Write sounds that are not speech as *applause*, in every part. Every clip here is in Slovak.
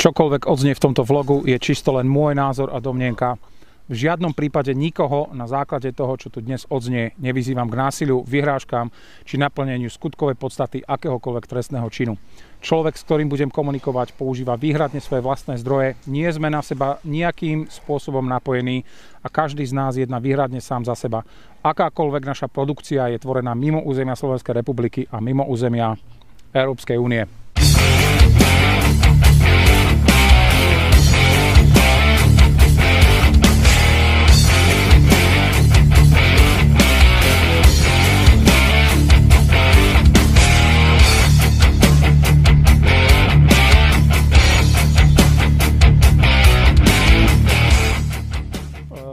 Čokoľvek odznie v tomto vlogu je čisto len môj názor a domnienka. V žiadnom prípade nikoho na základe toho, čo tu dnes odznie, nevyzývam k násiliu, vyhrážkám či naplneniu skutkovej podstaty akéhokoľvek trestného činu. Človek, s ktorým budem komunikovať, používa výhradne svoje vlastné zdroje, nie sme na seba nejakým spôsobom napojení a každý z nás jedná výhradne sám za seba. Akákoľvek naša produkcia je tvorená mimo územia Slovenskej republiky a mimo územia Európskej únie.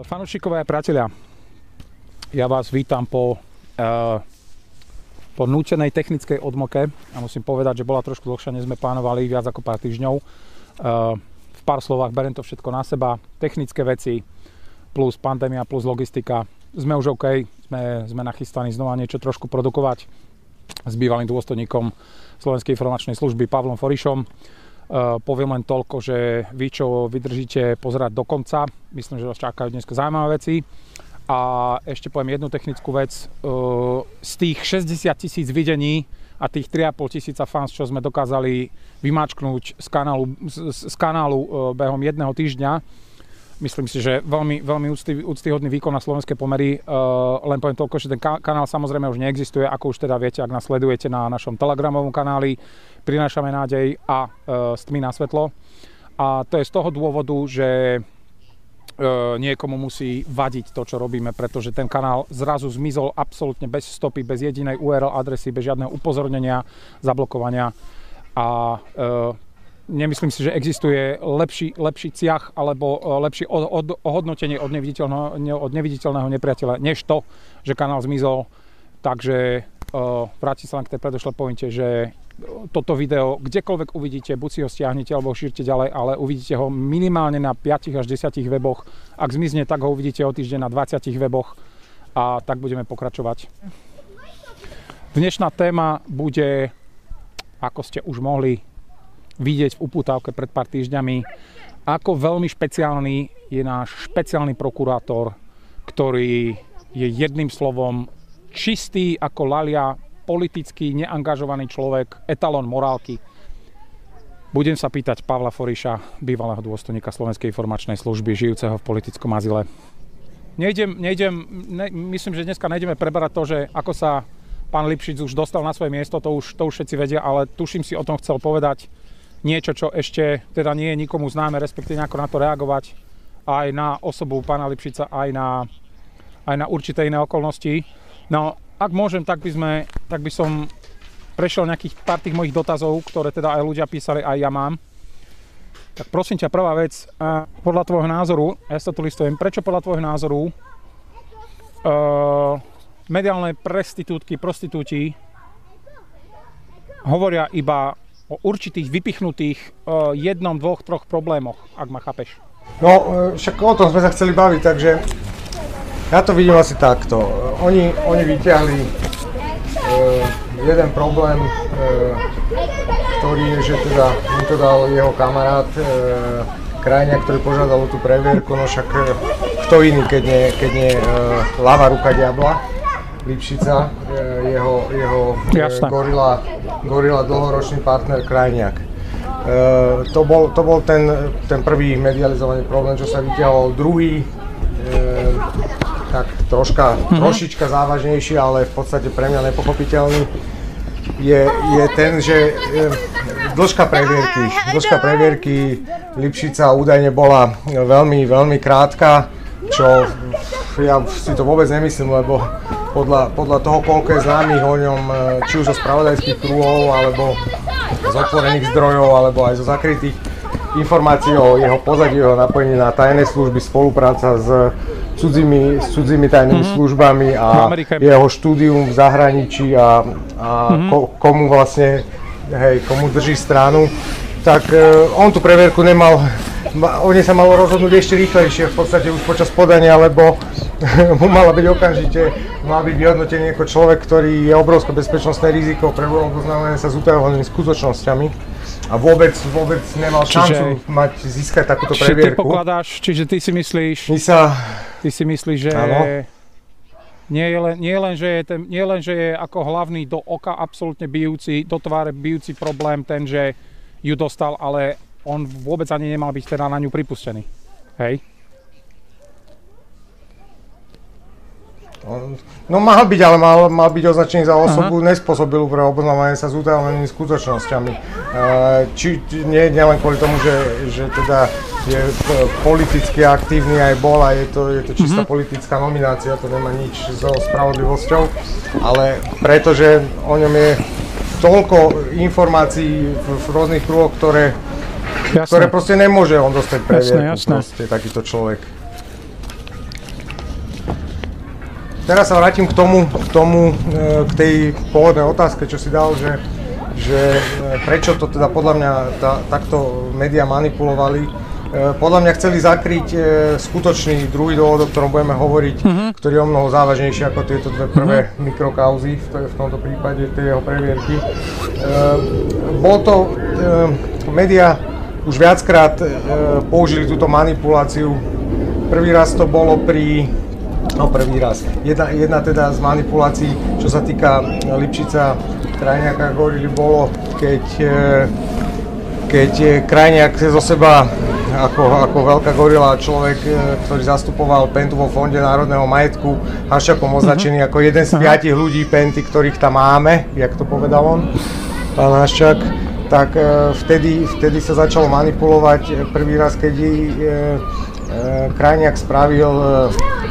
Fanúšikovia a priatelia, ja vás vítam po, uh, po nútenej technickej odmoke a musím povedať, že bola trošku dlhšia, než sme plánovali, viac ako pár týždňov. Uh, v pár slovách berem to všetko na seba, technické veci plus pandémia plus logistika. Sme už OK, sme, sme nachystaní znova niečo trošku produkovať s bývalým dôstojníkom Slovenskej informačnej služby Pavlom Forišom poviem len toľko, že vy, čo vydržíte pozerať do konca, myslím, že vás čakajú dnes zaujímavé veci. A ešte poviem jednu technickú vec. Uh, z tých 60 tisíc videní a tých 3,5 tisíca fans, čo sme dokázali vymáčknúť z kanálu, z, z kanálu uh, behom jedného týždňa, myslím si, že veľmi, veľmi úcty, úctyhodný výkon na slovenské pomery. Uh, len poviem toľko, že ten kanál samozrejme už neexistuje, ako už teda viete, ak nás sledujete na našom telegramovom kanáli prinášame nádej a e, s tmy na svetlo. A to je z toho dôvodu, že e, niekomu musí vadiť to, čo robíme, pretože ten kanál zrazu zmizol absolútne bez stopy, bez jedinej URL adresy, bez žiadneho upozornenia, zablokovania a e, nemyslím si, že existuje lepší, lepší ciach alebo lepšie od, od, ohodnotenie od neviditeľného, od neviditeľného nepriateľa, než to, že kanál zmizol. Takže uh, vrátim sa len k tej predošlej pointe, že toto video kdekoľvek uvidíte, buď si ho stiahnete alebo šírte ďalej, ale uvidíte ho minimálne na 5 až 10 weboch. Ak zmizne, tak ho uvidíte o týždeň na 20 weboch a tak budeme pokračovať. Dnešná téma bude, ako ste už mohli vidieť v upútavke pred pár týždňami, ako veľmi špeciálny je náš špeciálny prokurátor, ktorý je jedným slovom čistý ako lalia politicky neangažovaný človek, etalon morálky. Budem sa pýtať Pavla Foriša, bývalého dôstojníka Slovenskej informačnej služby, žijúceho v politickom azile. Nejdem, nejdem, ne, myslím, že dneska nejdeme preberať to, že ako sa pán Lipšic už dostal na svoje miesto, to už, to už všetci vedia, ale tuším si o tom chcel povedať niečo, čo ešte teda nie je nikomu známe, respektíve ako na to reagovať aj na osobu pána Lipšica, aj na, aj na určité iné okolnosti. No ak môžem, tak by, sme, tak by som prešiel nejakých pár tých mojich dotazov, ktoré teda aj ľudia písali, aj ja mám. Tak prosím ťa, prvá vec, podľa tvojho názoru, ja sa tu listujem, prečo podľa tvojho názoru uh, mediálne prestitútky, prostitúti hovoria iba o určitých vypichnutých jednom, dvoch, troch problémoch, ak ma chápeš. No, e, však o tom sme sa chceli baviť, takže ja to vidím asi takto. Oni, oni vyťahli uh, jeden problém, uh, ktorý je, že teda mu to dal jeho kamarát uh, krajňa, ktorý požiadal tú previerku, no však kto iný, keď nie, keď nie ľava ruka diabla, Lipšica, uh, jeho, jeho uh, gorila, gorila dlhoročný partner Krajniak. Uh, to bol, to bol ten, ten prvý medializovaný problém, čo sa vyťahol. Druhý, uh, tak troška, mm-hmm. trošička závažnejší, ale v podstate pre mňa nepochopiteľný, je, je ten, že e, dĺžka previerky, dĺžka previerky Lipšica údajne bola veľmi, veľmi krátka, čo ja si to vôbec nemyslím, lebo podľa, podľa toho, koľko je známych o ňom, e, či už zo spravodajských krúhov, alebo z otvorených zdrojov, alebo aj zo zakrytých informácií o jeho pozadí, jeho napojení na tajné služby, spolupráca s cudzími, s cudzími tajnými mm-hmm. službami a jeho štúdium v zahraničí a, a mm-hmm. ko, komu vlastne, hej, komu drží stranu, tak uh, on tú previerku nemal, o nej sa malo rozhodnúť ešte rýchlejšie, v podstate už počas podania, lebo *laughs* mu mala byť okamžite, mal byť vyhodnotený ako človek, ktorý je obrovské bezpečnostné riziko pre oboznámenie sa s utajovanými skutočnosťami. a vôbec, vôbec nemal šancu Čiže- mať, získať takúto Čiže ty previerku. pokladáš, čiže ty si myslíš, My sa, ty si myslíš, že Áno. nie je, len, nie, len, že je ten, nie len, že je ako hlavný do oka absolútne bijúci, do tváre bijúci problém ten, že ju dostal, ale on vôbec ani nemal byť teda na ňu pripustený. Hej? No mal byť, ale mal, mal byť označený za osobu nespôsobilú pre oboznámanie sa s utajovanými skutočnosťami. E, Či, či nie, len kvôli tomu, že, že teda je politicky aktívny aj bol a je to, je to čistá politická nominácia, to nemá nič so spravodlivosťou, ale pretože o ňom je toľko informácií v, v rôznych kruhoch, ktoré, ktoré Jasné. proste nemôže on dostať previerku, jasné. proste takýto človek. Teraz sa vrátim k tomu, k tomu, e, k tej pôvodnej otázke, čo si dal, že, že e, prečo to teda podľa mňa tá, takto médiá manipulovali. E, Podľa mňa chceli zakryť skutočný druhý dôvod, o ktorom budeme hovoriť, ktorý je o mnoho závažnejší ako tieto dve prvé mikrokauzy, v, to- v tomto prípade tie jeho previerky. E, Bol to, médiá už viackrát použili túto manipuláciu. Prvý raz to bolo pri No prvý raz. Jedna, jedna teda z manipulácií, čo sa týka Lipšica, Krajniaka Gorily, bolo, keď, e, keď e, Krajniak zo seba ako, ako veľká gorila človek, e, ktorý zastupoval Pentu vo Fonde národného majetku, Haščakom označený ako jeden z piatich ľudí Penty, ktorých tam máme, jak to povedal on, pán Haščák, tak e, vtedy, vtedy sa začalo manipulovať e, prvý raz, keď e, e, Krajniak spravil e,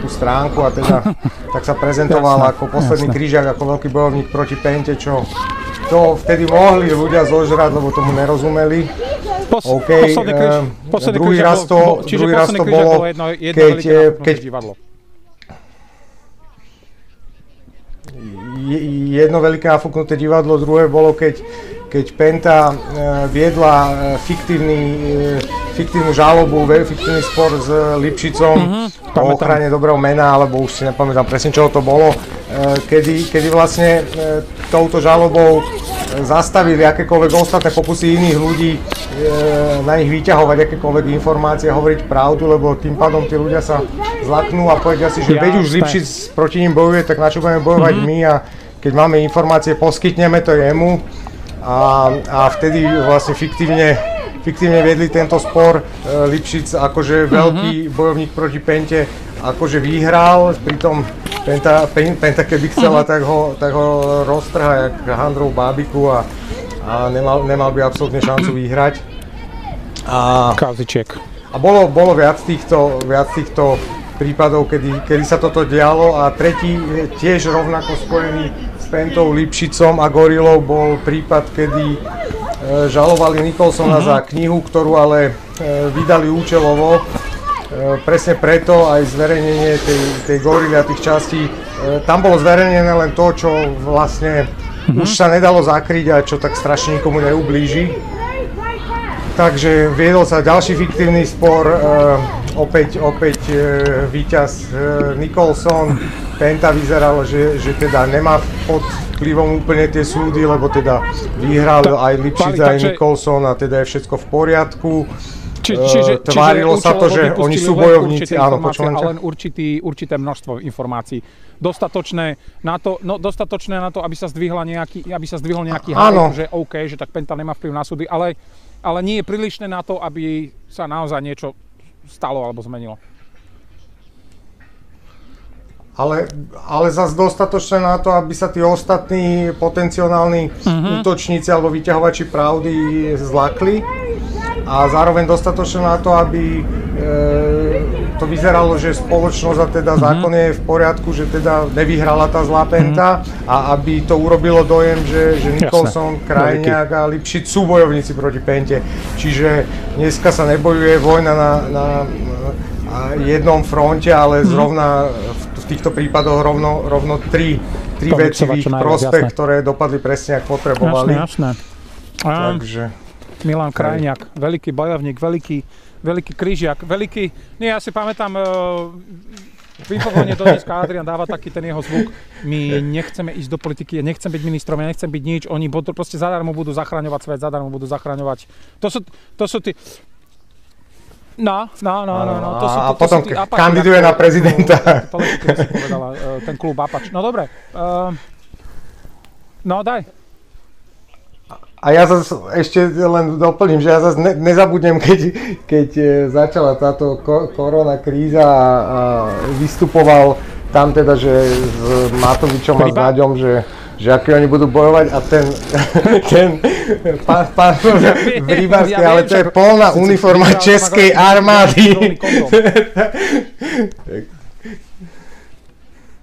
tú stránku a teda *laughs* tak sa prezentoval ako posledný krížak, ako veľký bojovník proti Pente, čo to vtedy mohli ľudia zožrať, lebo tomu nerozumeli. Pos, OK, posledný eh, kríž, posledný druhý raz to- druhý raz to bolo, jedno, jedno keď, eh, keď- divadlo. Je- jedno veľké nafúknuté divadlo, druhé bolo, keď, keď Penta e, viedla e, fiktívny, e, fiktívnu žalobu, fiktívny spor s Lipšicom o pamätám. ochrane dobrého mena, alebo už si nepamätám presne, čo to bolo, kedy, kedy vlastne touto žalobou zastavili akékoľvek ostatné pokusy iných ľudí na nich vyťahovať akékoľvek informácie, hovoriť pravdu, lebo tým pádom tí ľudia sa zlaknú a povedia si, že veď už. Lipšic proti ním bojuje, tak na čo budeme bojovať my a keď máme informácie, poskytneme to jemu a, a vtedy vlastne fiktívne, fiktívne viedli tento spor. E, Lipšic akože veľký bojovník proti Pente akože vyhral, pritom Penta, Pen- Penta keby chcela, tak ho, tak ho roztrha jak handrov bábiku a, a nemal, nemal by absolútne šancu vyhrať. A, Kauzičiek. a bolo, bolo viac, týchto, viac týchto prípadov, kedy, kedy sa toto dialo a tretí tiež rovnako spojený Pentou, Lipšicom a Gorilou bol prípad, kedy e, žalovali Nicholsona za knihu, ktorú ale e, vydali účelovo. E, presne preto aj zverejnenie tej, tej gorily a tých častí, tam bolo zverejnené len to, čo vlastne už sa nedalo zakryť a čo tak strašne nikomu neublíži. Takže viedol sa ďalší fiktívny spor, e, opäť, opäť e, víťaz e, Nicholson. Penta vyzeralo, že, že teda nemá pod vplyvom úplne tie súdy, lebo teda vyhral aj Lipšic, aj Nicholson a teda je všetko v poriadku. Či, E, čiže, tvárilo sa to, že oni sú bojovníci, áno, počúvam ťa. len určitý, určité množstvo informácií. Dostatočné na to, no, dostatočné na to, aby sa, zdvihla nejaký, aby sa zdvihol nejaký hype, že OK, že tak Penta nemá vplyv na súdy, ale, ale nie je prílišné na to, aby sa naozaj niečo stalo alebo zmenilo. Ale, ale zase dostatočné na to, aby sa tí ostatní potenciálni útočníci alebo vyťahovači pravdy zlakli. A zároveň dostatočné na to, aby e, to vyzeralo, že spoločnosť a teda zákon je v poriadku, že teda nevyhrala tá zlá penta. A aby to urobilo dojem, že, že Nicholson, Krajniak a Lipšic sú bojovníci proti pente. Čiže dneska sa nebojuje vojna na, na, na jednom fronte, ale zrovna v, v týchto prípadoch rovno, rovno tri, tri veci v ich prospech, jasné. ktoré dopadli presne, ako potrebovali. Jasné, jasné. Takže... Milan Krajniak, veľký bojovník, veľký, veľký krížiak, veľký, nie, ja si pamätám, e, v infovojne do dneska Adrian dáva taký ten jeho zvuk. My nechceme ísť do politiky, ja nechcem byť ministrom, ja nechcem byť nič. Oni budú, proste zadarmo budú zachraňovať svet, zadarmo budú zachraňovať. To sú, to sú tí... No, no, no, no, no. To sú, a to, to potom sú tí k- kandiduje na prezidenta. Politiky, by si povedala, eh, ten klub Apač. No dobre. Uh, no daj. A ja zase ešte len doplním, že ja zase ne, nezabudnem, *laughs* keď, keď e, začala táto ko- korona kríza a, a vystupoval tam teda, že s Matovičom a s? Naďom, že, že aký oni budú bojovať a ten, *laughs* ten pán, pán *laughs* v Rybárskej, ja ale viem, to je Sice uniforma Českej armády.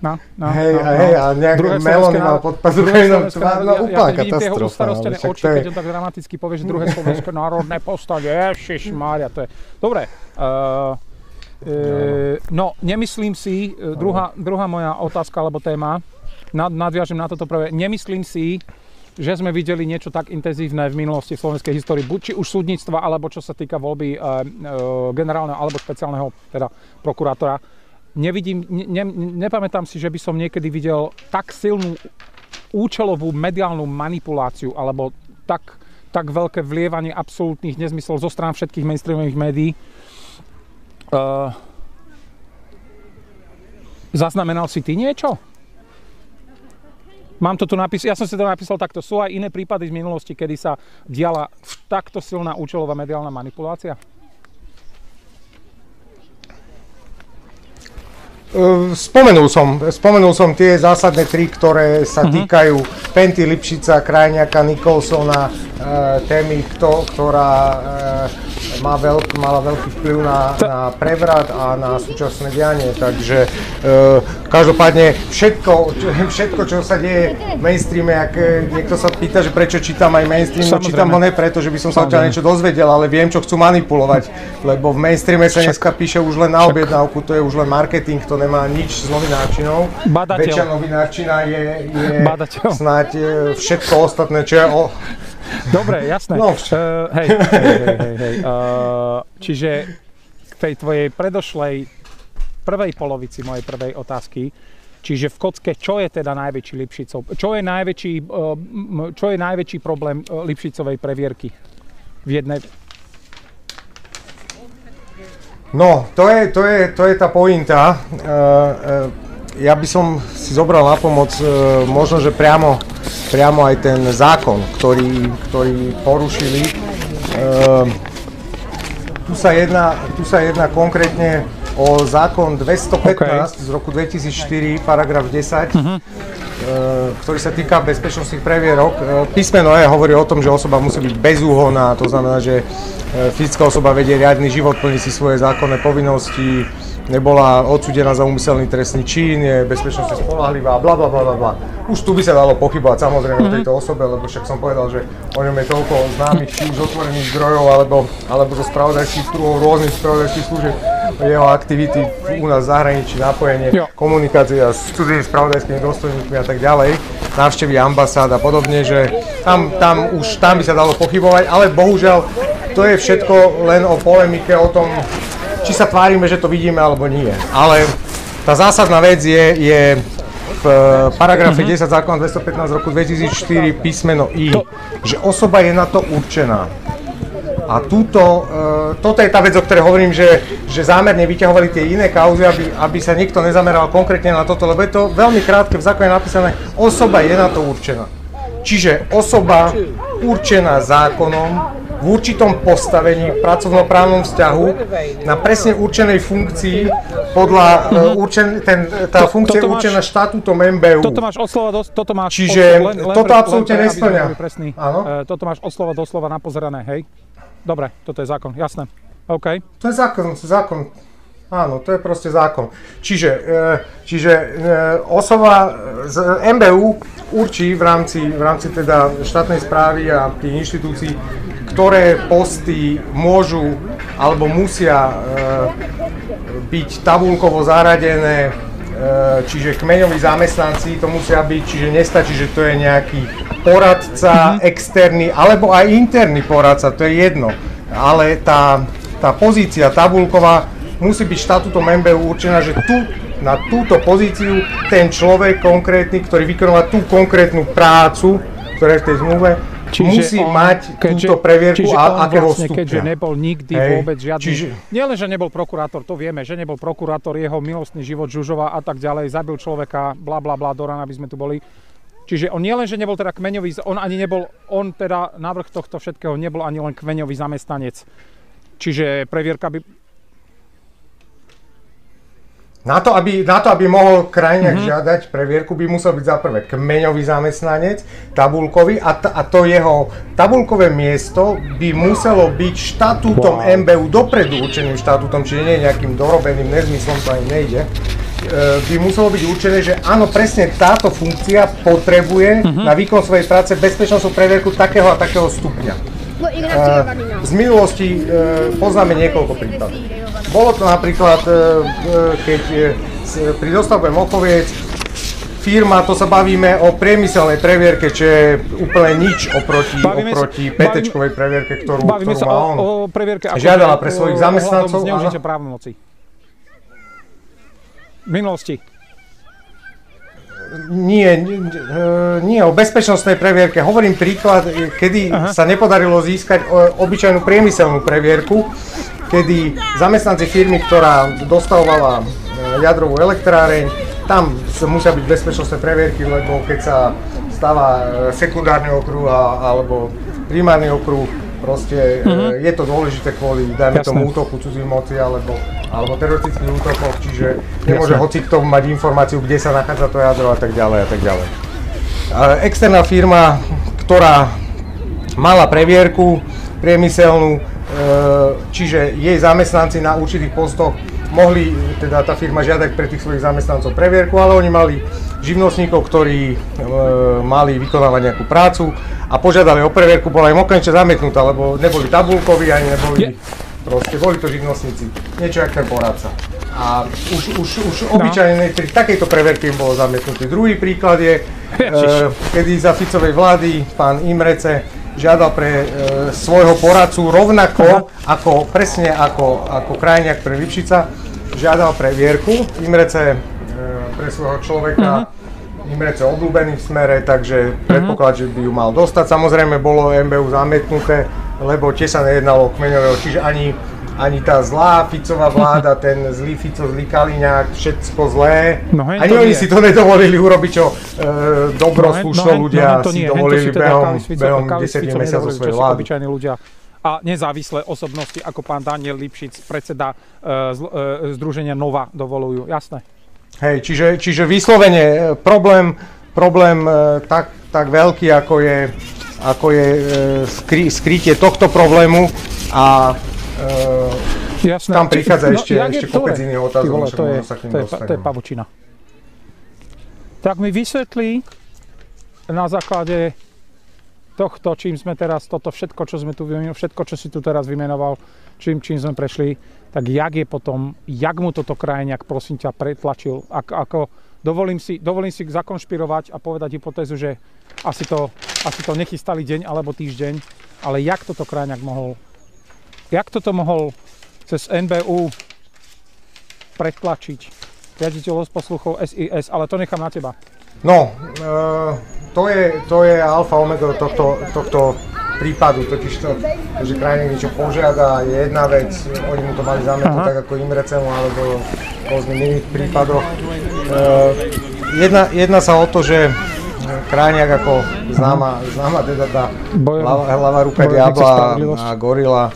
No, no, Hej, no, a no. hej, a nejaké Druhé melóny mal pod slovenské tvár, no ja- úplná ja vidím tie katastrofa. ustarostené no, však oči, keď on tak dramaticky povie, že druhé slovenské národné povstanie, ježišmária, to je... Dobre, uh, uh, no, nemyslím si, uh, druhá, druhá moja otázka alebo téma, nadviažem na toto prvé, nemyslím si, že sme videli niečo tak intenzívne v minulosti v slovenskej histórii, buď či už súdnictva, alebo čo sa týka voľby e, e, generálneho alebo špeciálneho teda prokurátora. Nevidím, ne, ne, nepamätám si, že by som niekedy videl tak silnú účelovú mediálnu manipuláciu alebo tak, tak veľké vlievanie absolútnych nezmyslov zo strán všetkých mainstreamových médií. Uh, zaznamenal si ty niečo? Mám to tu napísať, ja som si to napísal takto. Sú aj iné prípady z minulosti, kedy sa diala takto silná účelová mediálna manipulácia? Spomenul som, spomenul som tie zásadné tri, ktoré sa týkajú Penty Lipšica, Krajňaka, Nikolsona, uh, témy, kto, ktorá uh, má veľk, mala veľký vplyv na, na prevrat a na súčasné dianie. Takže uh, každopádne všetko, čo, všetko, čo sa deje v mainstreame, ak eh, niekto sa pýta, že prečo čítam aj mainstream, no Samozrejme. čítam ho ne preto, že by som sa odtiaľ niečo dozvedel, ale viem, čo chcú manipulovať. Lebo v mainstreame sa dneska píše už len na objednávku, to je už len marketing, to nemá nič s novinárčinou. Badateľ. Väčšia novinárčina je, je Badateľ. snáď e, všetko ostatné, čo je o... Dobre, jasné. No. Uh, hej, hej, hej, hej, hej. Uh, čiže k tej tvojej predošlej prvej polovici mojej prvej otázky, čiže v kocke, čo je teda najväčší Lipšicov? Čo je najväčší, čo je najväčší problém Lipšicovej previerky? V jednej... No, to je, to je, to je tá pointa. E, e, ja by som si zobral na pomoc e, možno, že priamo, priamo aj ten zákon, ktorý, ktorý porušili. Tu, sa jedná, tu sa jedná konkrétne o zákon 215 z roku 2004, paragraf 10, e, ktorý sa týka bezpečnostných previerok. E, Písmeno E hovorí o tom, že osoba musí byť bezúhonná, to znamená, že e, fyzická osoba vedie riadny život, plní si svoje zákonné povinnosti, nebola odsúdená za úmyselný trestný čin, je bezpečnostne spolahlivá, bla bla bla bla. Už tu by sa dalo pochybovať samozrejme o tejto osobe, lebo však som povedal, že o ňom je toľko známych či už otvorených zdrojov, alebo, alebo zo spravodajských kruhov, rôznych spravodajských služieb, jeho aktivity u nás v zahraničí, napojenie, Jo. komunikácia s cudzými spravodajskými dôstojníkmi a tak ďalej, návštevy ambasád a podobne, že tam, tam už tam by sa dalo pochybovať, ale bohužiaľ to je všetko len o polemike o tom, či sa tvárime, že to vidíme alebo nie. Ale tá zásadná vec je, je v eh, paragrafe 10 zákona 215 z roku 2004 písmeno I, že osoba je na to určená. A túto, e, toto je tá vec, o ktorej hovorím, že, že zámerne vyťahovali tie iné kauzy, aby, aby sa nikto nezameral konkrétne na toto, lebo je to veľmi krátke, v zákone napísané, osoba je na to určená. Čiže osoba určená zákonom v určitom postavení, v pracovnoprávnom vzťahu, na presne určenej funkcii, podľa mm určen, ten, tá To- funkcia je toto určená štatútom MBU. Toto máš od slova do, toto máš Čiže od, toto pre- absolútne pre, aby sme nesplňa. Áno. E, toto máš od slova do slova napozerané, hej? Dobre, toto je zákon, jasné. OK. To je zákon, zákon. Áno, to je proste zákon. Čiže, e, čiže e, osoba z MBU určí v rámci, v rámci teda štátnej správy a tých inštitúcií, ktoré posty môžu alebo musia e, byť tabulkovo zaradené, e, čiže kmeňoví zamestnanci to musia byť, čiže nestačí, že to je nejaký poradca externý alebo aj interný poradca, to je jedno. Ale tá, tá pozícia tabulková musí byť štatútom MBU určená, že tu na túto pozíciu ten človek konkrétny, ktorý vykonáva tú konkrétnu prácu, ktorá je v tej zmluve, Čiže musí on, mať keďže, túto previerku čiže a akého vlastne, stupňa. Keďže nebol nikdy Hej, vôbec žiadny... Čiže... Nielen, že nebol prokurátor, to vieme, že nebol prokurátor, jeho milostný život Žužova a tak ďalej, zabil človeka, bla bla bla, do rana by sme tu boli. Čiže on nielen, že nebol teda kmeňový, on ani nebol, on teda návrh tohto všetkého nebol ani len kmeňový zamestnanec. Čiže previerka by, na to, aby, na to, aby mohol krajňák mm-hmm. žiadať previerku, by musel byť za prvé kmeňový zamestnanec, tabulkový a, t- a to jeho tabulkové miesto by muselo byť štatútom wow. MBU, dopredu určeným štatútom, čiže nie nejakým dorobeným nezmyslom, to ani nejde, e, by muselo byť určené, že áno, presne táto funkcia potrebuje mm-hmm. na výkon svojej práce bezpečnostnú previerku takého a takého stupňa. Z minulosti e, poznáme niekoľko prípadov. Bolo to napríklad, e, e, keď pri dostavbe Mochoviec firma, to sa bavíme o priemyselnej previerke, čo je úplne nič oproti, bavíme oproti PT-čkovej previerke, ktorú, bavíme ktorú sa o, o previerke ako žiadala pre svojich zamestnancov. Zneužitie právomoci. V minulosti. Nie, nie, nie, o bezpečnostnej previerke. Hovorím príklad, kedy Aha. sa nepodarilo získať obyčajnú priemyselnú previerku, kedy zamestnanci firmy, ktorá dostavovala e, jadrovú elektráreň, tam musia byť bezpečnostné previerky, lebo keď sa stáva e, sekundárny okruh alebo primárny okruh, proste mm-hmm. je to dôležité kvôli, dajme Jasne. tomu útoku cudzí moci alebo, alebo teroristických útokoch, čiže nemôže hoci kto mať informáciu, kde sa nachádza to jadro a tak ďalej a tak ďalej. Externá firma, ktorá mala previerku priemyselnú, E, čiže jej zamestnanci na určitých postoch mohli, teda tá firma žiadať pre tých svojich zamestnancov previerku, ale oni mali živnostníkov, ktorí e, mali vykonávať nejakú prácu a požiadali o previerku, bola im okamžite zamietnutá, lebo neboli tabulkoví, ani neboli, proste boli to živnostníci, niečo jak ten poradca. A už, už, už no. obyčajne pri takejto preverke im bolo zamietnutý. Druhý príklad je, e, kedy za Ficovej vlády pán Imrece žiadal pre e, svojho poradcu rovnako ako, presne ako, ako krajniak pre Lipšica, žiadal pre Vierku, Imrece e, pre svojho človeka, uh-huh. Imrece obľúbený v smere, takže uh-huh. predpoklad, že by ju mal dostať. Samozrejme bolo MBU zamietnuté, lebo tiež sa nejednalo o kmeňového, čiže ani ani tá zlá Ficová vláda, *laughs* ten zlý Fico, zlý Kaliňák, všetko zlé. No, ani oni nie. si to nedovolili urobiť, čo e, dobro, no, slušno no, ľudia no, si nie. dovolili teda behom, behom 10 mesiacov svojej vlády. Obyčajní ľudia a nezávislé osobnosti ako pán Daniel Lipšic, predseda e, z, e, Združenia Nova dovolujú. Jasné. Hej, čiže, čiže vyslovene e, problém, problém e, tak, tak veľký, ako je, ako je e, skry, skrytie tohto problému a Uh, Jasné. Tam prichádza no, ešte, ešte kopec iných otázok, vole, to, je, sa k to, je, to je pavučina. Tak mi vysvetlí na základe tohto, čím sme teraz, toto všetko, čo sme tu vymenoval, všetko, čo si tu teraz vymenoval, čím, čím sme prešli, tak jak je potom, jak mu toto krajňak, prosím ťa, pretlačil, ako, ako dovolím, si, dovolím si zakonšpirovať a povedať hypotézu, že asi to, asi to nechystali deň alebo týždeň, ale jak toto krajňak mohol Jak toto mohol cez NBU pretlačiť riaditeľ posluchov SIS, ale to nechám na teba. No, uh, to, je, to je alfa omega tohto, tohto prípadu, totiž to, že krajine niečo požiada, je jedna vec, oni mu to mali zamietnúť tak ako Imrecemu alebo rôznych iných prípadoch. Uh, jedna, jedna sa o to, že Kráňak ako známa, známa teda tá hlava ruka diabla a gorila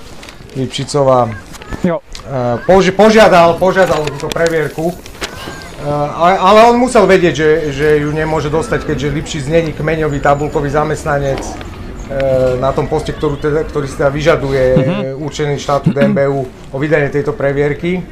Lipšicová jo. Eh, poži- požiadal, požiadal túto previerku, eh, ale, ale on musel vedieť, že, že ju nemôže dostať, keďže Lipšic není kmeňový tabulkový zamestnanec eh, na tom poste, ktorú teda, ktorý si teda vyžaduje uh-huh. určený štátu DMBU o vydanie tejto previerky.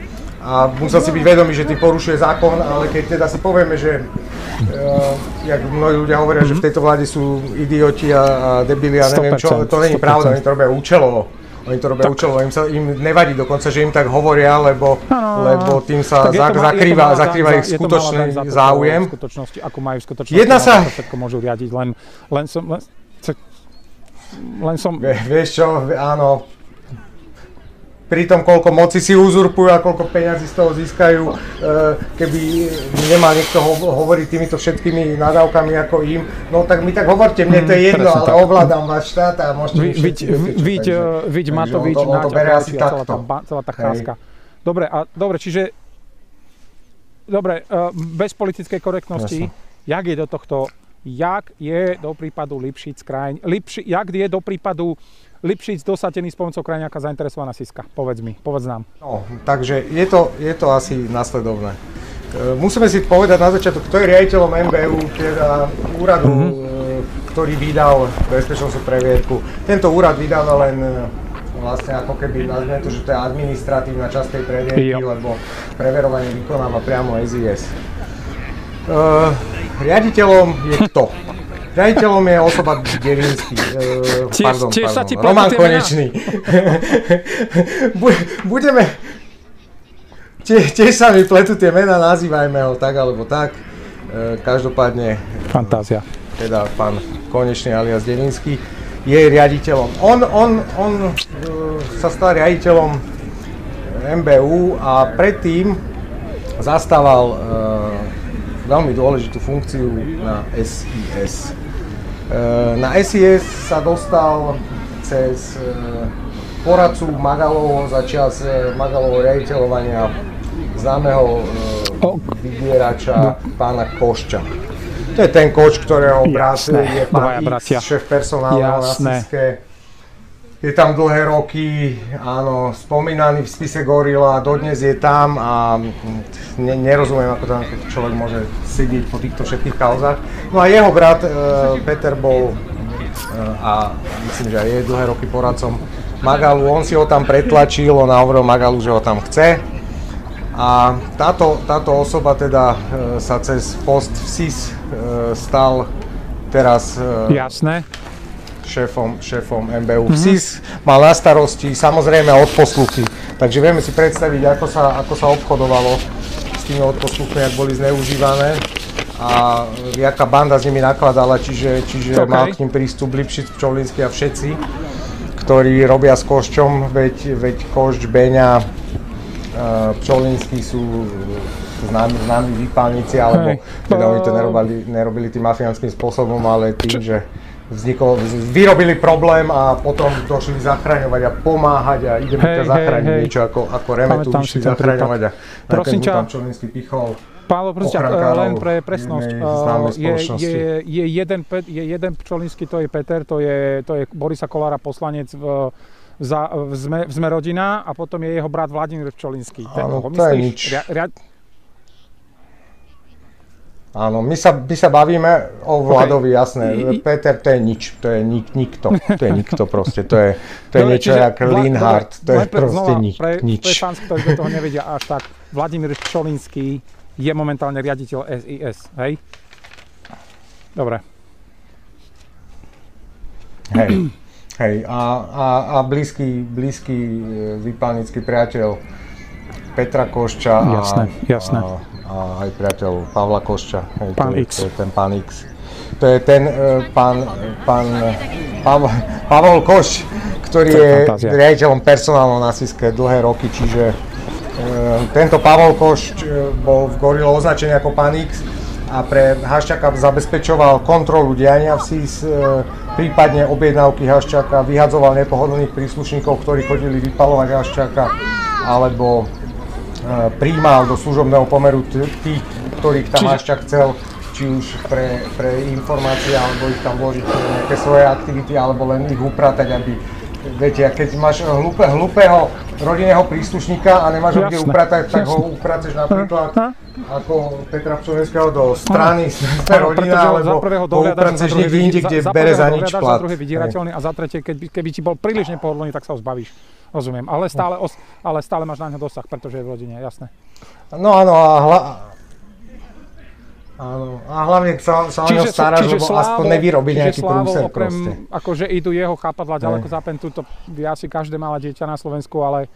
A musel si byť vedomý, že tým porušuje zákon, ale keď teda si povieme, že uh, jak mnohí ľudia hovoria, uh-huh. že v tejto vláde sú idioti a, a debili a neviem čo, to není pravda, oni to robia účelovo. Oni to robia účelovo, im, sa, im nevadí dokonca, že im tak hovoria, lebo, no, lebo tým sa za, má, zakrýva, za, zakrýva za, ich skutočný záujem. V skutočnosti, ako majú v skutočnosti, Jedna sa... všetko môžu riadiť, len, len som... Len, len som... Vie, vieš čo, áno, pri tom, koľko moci si uzurpujú a koľko peňazí z toho získajú, e, keby nemal niekto hovoriť týmito všetkými nadávkami ako im, no tak mi tak hovorte, mne to je mhm, jedno, ale tak. ovládam váš štát a môžete mi všetci Viď, viď Matovič, on to, on to bere asi celá takto. Tá, celá tá cháska. Dobre, a, dobre, čiže dobre, e, bez politickej korektnosti, Jasne. jak je do tohto, jak je do prípadu Lipšic krajň, Lipši, jak je do prípadu Lipšic dosatený s pomocou krajňáka zainteresovaná Siska? Povedz mi, povedz nám. No, takže je to, je to asi nasledovné. E, musíme si povedať na začiatok, kto je riaditeľom MBU, teda úradu, mm-hmm. ktorý vydal bezpečnostnú previerku. Tento úrad vydáva len e, vlastne ako keby nazvime to, že to je administratívna časť tej previerky, jo. lebo preverovanie vykonáva priamo SIS. Uh, riaditeľom je kto? Riaditeľom je osoba Devinsky. Uh, tiež, pardon, tiež pardon. Sa ti Roman Konečný. *laughs* Budeme... Tie, tiež sa mi pletú tie mená, nazývajme ho tak alebo tak. Uh, každopádne... Fantázia. Teda pán Konečný alias Devinsky je riaditeľom. On, on, on uh, sa stal riaditeľom MBU a predtým zastával uh, veľmi dôležitú funkciu na SIS. Eh, na SIS sa dostal cez eh, poradcu Magalovo za čas eh, Magalovo riaditeľovania známeho vybierača pána Košča. To je ten koč, ktorého brat je pán X, šéf personálneho na je tam dlhé roky, áno, spomínaný v spise Gorila, dodnes je tam a ne, nerozumiem, ako tam človek môže sedieť po týchto všetkých kauzách. No a jeho brat e, Peter bol e, a myslím, že aj je dlhé roky poradcom Magalu, on si ho tam pretlačil, on hovoril Magalu, že ho tam chce. A táto, táto osoba teda e, sa cez post v SIS e, stal teraz... E, Jasné šéfom, šéfom MBU. Mm-hmm. SIS mal na starosti samozrejme odposluchy, takže vieme si predstaviť, ako sa, ako sa obchodovalo s tými odposluchmi, ak boli zneužívané a jaká banda s nimi nakladala, čiže, čiže okay. mal k ním prístup Lipšic, Pčolinský a všetci, ktorí robia s Koščom, veď, veď Košč, Beňa, e, Pčolinský sú známi, známi výpalníci, alebo teda oni to nerobili, nerobili tým mafiánskym spôsobom, ale tým, že vznikol, vyrobili problém a potom došli zachraňovať a pomáhať a ideme hej, ťa zachrániť hej, niečo ako, ako remetu, išli zachraňovať a Prosím ťa, tam Čolinský pichol. Pálo, prosím ťa, len pre presnosť, je, je, je, jeden, je jeden Pčolinský, to je Peter, to je, to je Borisa Kolára, poslanec v, za, v, Sme, v Sme rodina a potom je jeho brat Vladimír Pčolinský. Áno, to je nič. Ria, ria, Áno, my sa, my sa bavíme o Vladovi, okay. jasné. I, Peter, to je nič, to je nik, nikto, to je nikto proste, to je, to je no, niečo jak Linhard, to je proste znova, nik, pre, nič. Pre fans, ktorí toho nevedia až tak, Vladimír Čolinský je momentálne riaditeľ SIS, hej? Dobre. Hej, hej, a, a, a blízky, blízky e, vypálnický priateľ Petra Košča a, jasné, jasné. a a aj priateľ Pavla Košča. Hej, pán to, X. To je ten pán X. To je ten uh, pán, pán Pav, Pavol Koš, ktorý je, je riaditeľom personálno na Siske dlhé roky, čiže uh, tento Pavol Koš uh, bol v Gorilo označený ako pán X a pre Haščaka zabezpečoval kontrolu diania v SIS, prípadne objednávky Haščaka, vyhadzoval nepohodlných príslušníkov, ktorí chodili vypalovať Haščaka, alebo príjmal do služobného pomeru tých, ktorých tam. Haščák chcel, či už pre, pre informácie, alebo ich tam vložiť nejaké svoje aktivity, alebo len ich upratať, aby Viete, keď máš hlúpe, hlúpeho rodinného príslušníka a nemáš ho kde upratať, tak ho uprateš napríklad ako Petra Pčovenského do strany, sme *laughs* rodina, alebo ho uprateš niekde inde, kde bere za nič plat. Za druhé vydierateľný a za tretie, keby, keby ti bol príliš nepohodlný, tak sa ho zbavíš. Rozumiem, ale stále, ale stále máš na ňo dosah, pretože je v rodine, jasné. No áno, a hla, Áno, a hlavne sa, sa o ňo staráš, lebo slávo, aspoň nevyrobí nejaký prúser okrem, proste. akože idú jeho chápadla ďaleko za pen, túto asi každé malé dieťa na Slovensku, ale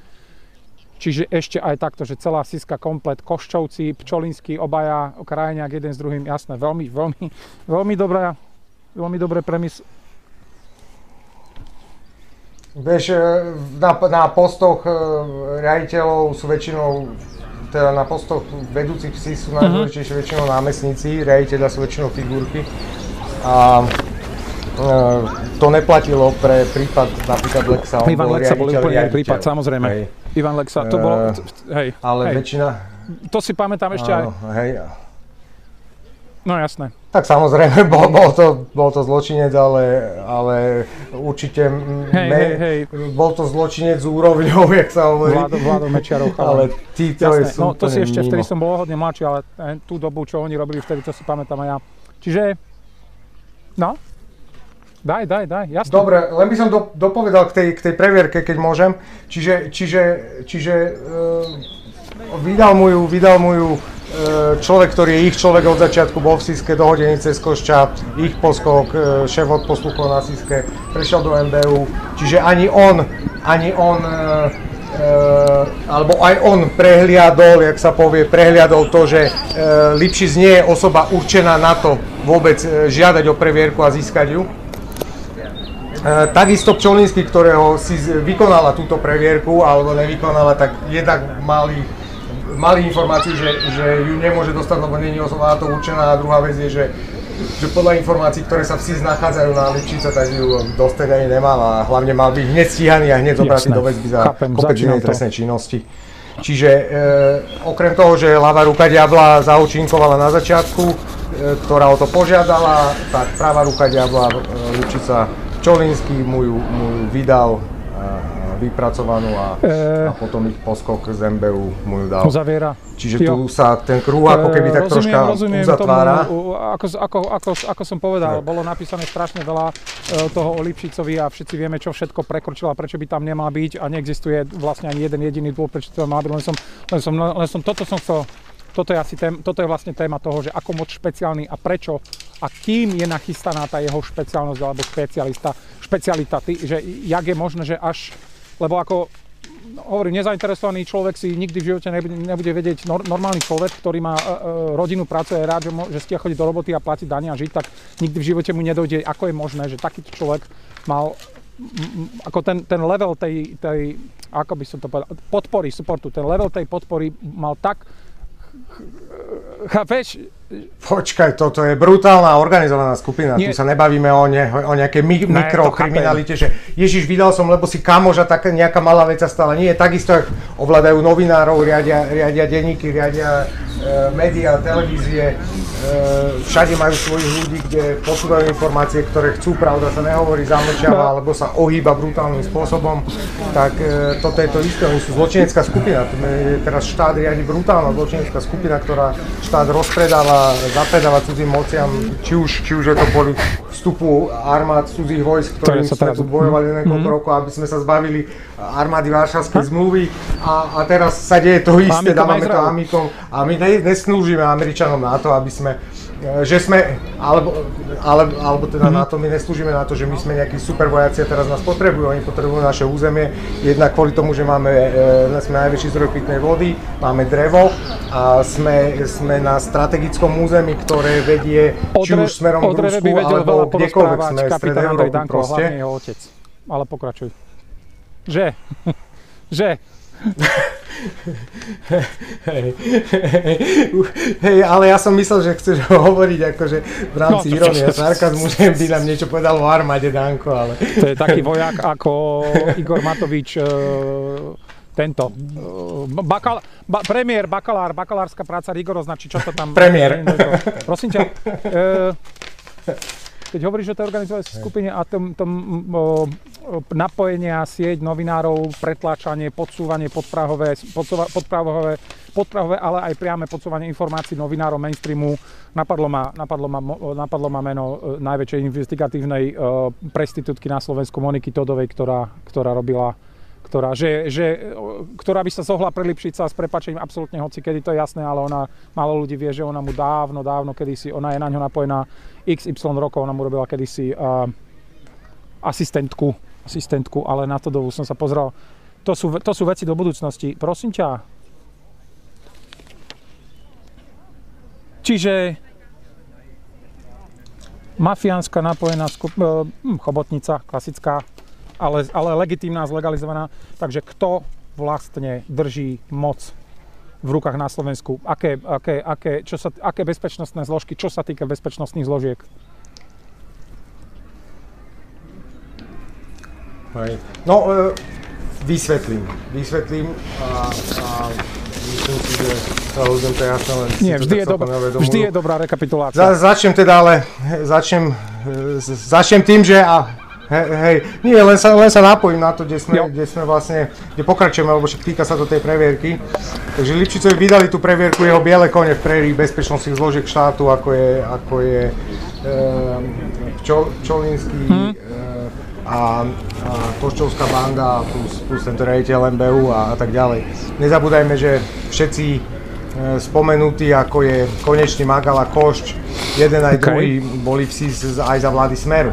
čiže ešte aj takto, že celá Siska komplet, Koščovci, Pčolinský, obaja, krajňák jeden s druhým, jasné, veľmi, veľmi, veľmi dobré, veľmi dobré premis, Vieš, e, na, na postoch e, riaditeľov sú väčšinou, teda na postoch vedúcich psí sú najdôležitejšie uh-huh. väčšinou námestníci, riaditeľia sú väčšinou figurky. A e, to neplatilo pre prípad napríklad Lexa. On Ivan Lexa bol úplne iný prípad, samozrejme. Hej. Ivan Lexa, to bolo, hej. Ale hej. väčšina... To si pamätám ešte áno, aj. Hej. No jasné. Tak samozrejme, bol, bol, to, bol to zločinec, ale, ale určite hej, me, hej, hej. bol to zločinec s úrovňou, *laughs* jak sa hovorí. Vládo, Vládo Mečiarov. ale títo Jasné. sú No to si ešte, mimo. vtedy som bol hodne mladší, ale tú dobu, čo oni robili vtedy, to si pamätám aj ja. Čiže, no, daj, daj, daj, jasné. Dobre, len by som do, dopovedal k tej, k tej previerke, keď môžem. Čiže, čiže, čiže uh, vydal mu ju, vydal mu ju uh, človek, ktorý je ich človek od začiatku, bol v Siske, dohodený cez Košča, ich poskok, uh, šéf od posluchov na Siske, prešiel do MBU. Čiže ani on, ani on Uh, alebo aj on prehliadol, jak sa povie, prehliadol to, že Lipšic nie je osoba určená na to vôbec žiadať o previerku a získať ju. Takisto Pčolinsky, ktorého si vykonala túto previerku, alebo nevykonala, tak jednak mali, mali informáciu, že, že ju nemôže dostať, lebo není osoba na to určená. A druhá vec je, že, že podľa informácií, ktoré sa v SIS nachádzajú na Lipšica, tak ju dostať ani nemal a hlavne mal byť hneď stíhaný a hneď zobratý do väzby za kopec inej trestnej činnosti. Čiže e, okrem toho, že ľavá ruka diabla zaúčinkovala na začiatku, e, ktorá o to požiadala, tak pravá ruka diabla e, Lučica Čolinský mu ju, mu ju vydal vypracovanú a, E. a potom ich poskok z MBU mu ju dal. Uzaviera. Čiže Jo. tu sa ten kruh ako keby tak Eh, troška rozumiem uzatvára. Tomu, ako, ako, ako, ako som povedal, bolo napísané strašne veľa e, toho o Lipšicovi a všetci vieme, čo všetko prekročila, prečo by tam nemal byť a neexistuje vlastne ani jeden jediný dôvod, prečo to mal byť. Len som, len som, len som, toto som chcel, toto je asi tém, toto je vlastne téma toho, že ako moc špeciálny a prečo a kým je nachystaná tá jeho špeciálnosť alebo špecialista, špecialita, že jak je možné, že až, lebo ako hovorím, nezainteresovaný človek si nikdy v živote nebude, nebude vedieť, nor, normálny človek, ktorý má e, e, rodinu, pracuje, je rád, že, mo, že stia chodiť do roboty a platiť dania a žiť, tak nikdy v živote mu nedojde, ako je možné, že takýto človek mal ako ten, ten level tej, tej, ako by som to povedal, podpory, supportu, ten level tej podpory mal tak, chápeš, Počkaj, toto je brutálna organizovaná skupina. Nie. Tu sa nebavíme o, ne, o nejakej mi, Ne, mikrokriminalite, že Ježiš, vydal som, lebo si kamož a taká nejaká malá vec sa stala. Nie, takisto jak ovládajú novinárov, riadia, riadia denníky, riadia e, médiá, televízie. E, všade majú svojich ľudí, kde posúvajú informácie, ktoré chcú, pravda sa nehovorí, zamlčiava, alebo sa ohýba brutálnym spôsobom. Tak e, toto je to isté, oni sú zločinecká skupina. Teraz štát riadi brutálna zločinecká skupina, ktorá štát rozpredáva, zapredáva cudzím mociam, či už, či už je to kvôli vstupu armád cudzích vojsk, ktorým sme teraz- tu bojovali niekoľko Mhm. rokov, aby sme sa zbavili armády Varšavskej zmluvy a, a teraz sa deje to isté, dávame to. Amikom a my ne, neslúžime Američanom na to, aby sme že sme, alebo, ale, alebo teda Mhm. na to, my neslúžime na to, že my sme nejakí super vojaci a teraz nás potrebujú, oni potrebujú naše územie, jednak kvôli tomu, že máme, e, sme najväčší zdroj pitnej vody, máme drevo a sme, sme na strategickom území, ktoré vedie či už smerom k Rusku, alebo kdekoľvek sme v strede Európy proste. hlavne jeho otec. Ale pokračuj. *laughs* Že? *laughs* že? Hej, hej, ale ja som myslel, že chceš hovoriť akože v rámci No, irónie a sarkazmu, že by nám niečo povedal o armáde Danko, ale... To je taký vojak ako Igor Matovič, e, tento, e, bakal, ba, premiér, bakalár, bakalárska práca rigorozná, či čo to tam... Premiér. Prosím ťa, e, keď hovoríš o tej organizovanej skupine a tom, tom o, o, napojenie a sieť novinárov, pretláčanie, podsúvanie podprahové, podsúva, podprahové, podprahové, ale aj priame podsúvanie informácií novinárov mainstreamu, napadlo ma, napadlo ma, napadlo ma meno e, najväčšej investigatívnej e, prestitútky na Slovensku Moniky Todovej, ktorá, ktorá robila ktorá, že, že, ktorá by sa zohla pre Lipšica s prepačením absolútne hoci kedy to je jasné, ale ona, málo ľudí vie, že ona mu dávno, dávno kedysi, ona je na ňo napojená XY rokov, ona mu robila kedysi uh, asistentku, asistentku, ale na to dobu som sa pozrel. To sú, to sú veci do budúcnosti. Prosím ťa. Čiže mafiánska napojená skup, uh, chobotnica, klasická, ale, ale legitímna, zlegalizovaná. Takže kto vlastne drží moc v rukách na Slovensku? Aké, aké, aké, čo sa, aké bezpečnostné zložky, čo sa týka bezpečnostných zložiek? Hej. No, e, vysvetlím. Vysvetlím a, a myslím si, že sa ľuďom to jasné len Nie, vždy je, celkom dob- neuvedomujú. vždy je dobrá rekapitulácia. Za, začnem teda, ale začnem, e, začnem tým, že a, hej, hej, nie, len sa, len sa napojím na to, kde sme, Jo. kde sme vlastne, kde pokračujeme, lebo však týka sa to tej previerky. Takže Lipšicovi vydali tú previerku jeho biele kone v prérii bezpečnostných zložiek štátu, ako je, ako je e, Pčol, Pčolinský Mhm. e, a, a Koščovská banda plus, plus tento rejiteľ MBU a, a tak ďalej. Nezabúdajme, že všetci e, spomenutí, ako je konečný Magala Košč, jeden aj OK. druhý boli v SIS aj za vlády Smeru.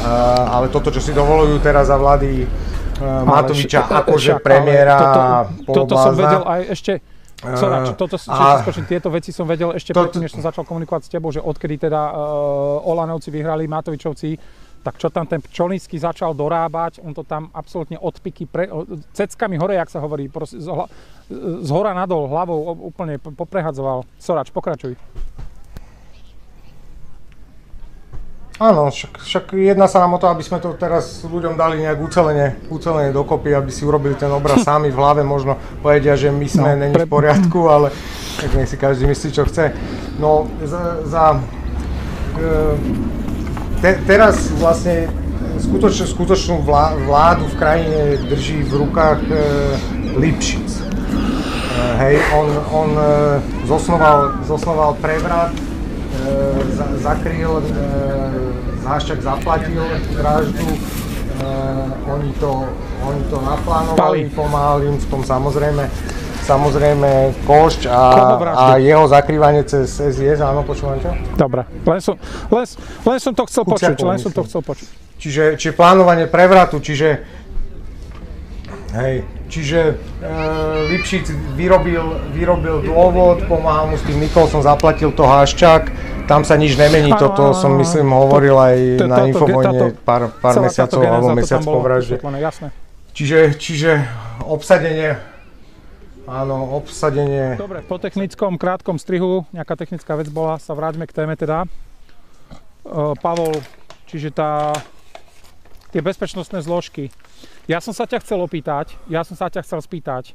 Uh, ale toto, čo si dovolujú teraz za vlády uh, Matoviča, akože premiéra toto, toto som vedel aj ešte, Sorry, čo, toto, a- skočím, tieto veci som vedel ešte To- predtým, než som začal komunikovať s tebou, že odkedy teda uh, Olanovci vyhrali Matovičovci, tak čo tam ten Pčolinský začal dorábať, on to tam absolútne odpiky, pre, ceckami hore, jak sa hovorí, proste, z, hla, z hora nadol hlavou úplne poprehadzoval. Sorač, pokračuj. Áno, však, však jedná sa nám o to, aby sme to teraz ľuďom dali nejak ucelene, ucelene dokopy, aby si urobili ten obraz *laughs* sami v hlave, možno povedia, že my sme No, není pre- v poriadku, ale tak nech si každý myslí, čo chce. No, za, za e, te, teraz vlastne skutoč, skutočnú vlá, vládu v krajine drží v rukách e, Lipšic. E, hej, on, on e, zosnoval, zosnoval prevrat, zakryl, e, Zášťak zaplatil vraždu, e, oni, to, oni to naplánovali, pomáhali im v tom samozrejme, samozrejme Košť a, a jeho zakrývanie cez SIS, áno, počúvam ťa? Dobre, len som, len, len som to chcel počuť, Kuciakov, len som to myslím. chcel počuť. Čiže, čiže plánovanie prevratu, čiže hej, čiže e, Lipšic vyrobil, vyrobil dôvod, pomáhal mu s tým Nikolson, zaplatil to Haščák, tam sa nič nemení, toto som myslím hovoril aj To- na Infovojne pár, pár mesiacov alebo mesiac po vražde. Čiže, čiže obsadenie, áno, obsadenie, Dobre, po technickom krátkom strihu, nejaká technická vec bola, sa vráťme k téme teda. Uh, Pavol, čiže tá, tie bezpečnostné zložky. Ja som sa ťa chcel opýtať, ja som sa ťa chcel spýtať,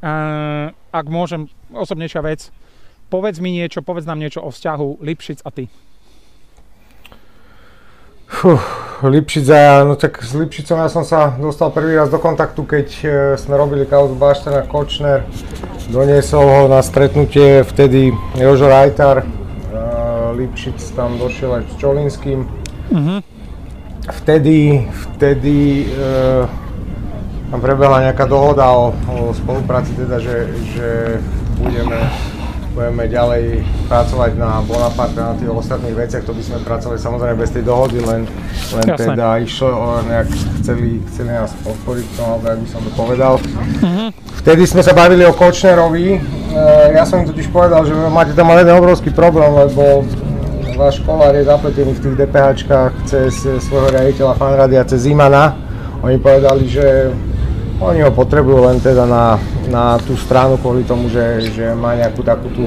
uh, ak môžem, osobnejšia vec, povedz mi niečo, povedz nám niečo o vzťahu Lipšic a ty. Fuh, Lipšica, no tak s Lipšicom ja som sa dostal prvý raz do kontaktu, keď e, sme robili kauzu Baštena Kočner. Doniesol ho na stretnutie vtedy Jožo Rajtar. E, Lipšic tam došiel aj s Čolinským. Mhm. Vtedy, vtedy e, tam prebehla nejaká dohoda o, o spolupráci, teda, že, že budeme, budeme ďalej pracovať na Bonaparte, na tých ostatných veciach, to by sme pracovali samozrejme bez tej dohody, len, len Jasné. teda išlo o nejak, chceli, chceli nás podporiť tom, alebo jak by som to povedal. Vtedy sme sa bavili o Kočnerovi, e, ja som im totiž povedal, že máte tam ale jeden obrovský problém, lebo školár je zapletený v tých DPHčkách cez svojho riaditeľa fanradia, cez Zimana. Oni povedali, že oni ho potrebujú len teda na, na tú stranu kvôli tomu, že, že má nejakú takú tú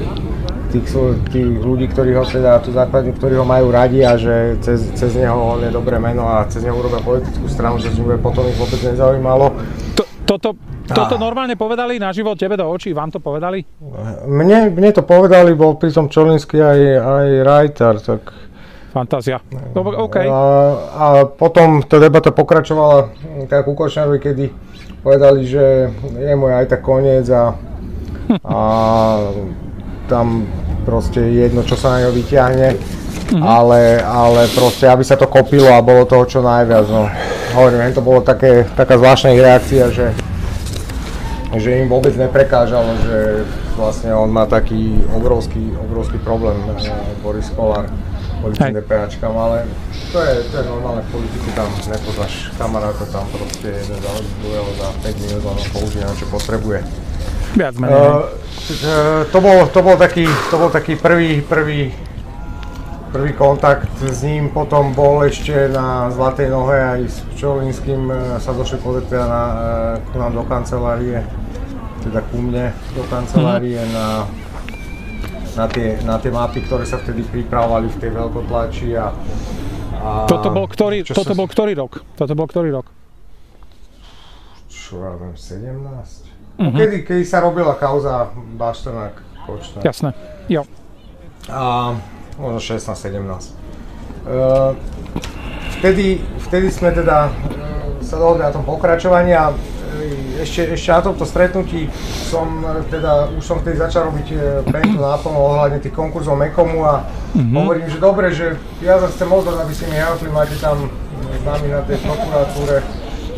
tých, tých ľudí, ktorí ho teda, tú základňu, ktorí ho majú radi a že cez, cez neho on je dobré meno a cez neho urobia politickú stranu, že bude potom ich vôbec nezaujímalo. To, toto, toto Ah. normálne povedali na život tebe do očí, vám to povedali? Mne, mne to povedali, bol pri tom Čolinský aj, aj Rajtar, tak Fantázia. Dobre, OK. A, a potom tá debata pokračovala tak ku Kočnerovi, kedy povedali, že je môj aj tak koniec a, *laughs* a tam proste je jedno, čo sa na ňo vyťahne, ale, ale proste, aby sa to kopilo a bolo toho čo najviac. No. Hovorím, len to bolo také, taká zvláštna reakcia, že, že im vôbec neprekážalo, že vlastne on má taký obrovský, obrovský problém, eh, Boris Kolár Hej. DPAčkám, ale to je, to je normálne v politiku, tam nepoznáš kamaráta, tam proste jeden záleží druhého za 5 minút, ho použije na čo potrebuje. Viac menej. Uh, to, bol, to, bol taký, to bol taký prvý, prvý prvý kontakt s ním potom bol ešte na Zlatej nohe aj s Pčolinským e, sa došli pozrieť teda na, e, ku nám do kancelárie, teda ku mne do kancelárie mm-hmm. na, na, tie, na tie mapy, ktoré sa vtedy pripravovali v tej veľkotlači a, a toto bol ktorý, toto sa... bol ktorý rok? Toto bol ktorý rok? Čo ja viem, 17? Mm-hmm. Kedy, kedy sa robila kauza Baštenák Kočner. Jasné, jo. A možno 16, 17. Uh, vtedy, vtedy sme teda uh, sa dohodli na tom pokračovaní a e, ešte, ešte na tomto stretnutí som teda, už som vtedy začal robiť pentu náplno ohľadne tých konkurzov Mekomu a mm-hmm. hovorím, že dobre, že ja zase chcem moc aby ste mi helpli, máte tam s nami na tej prokuratúre,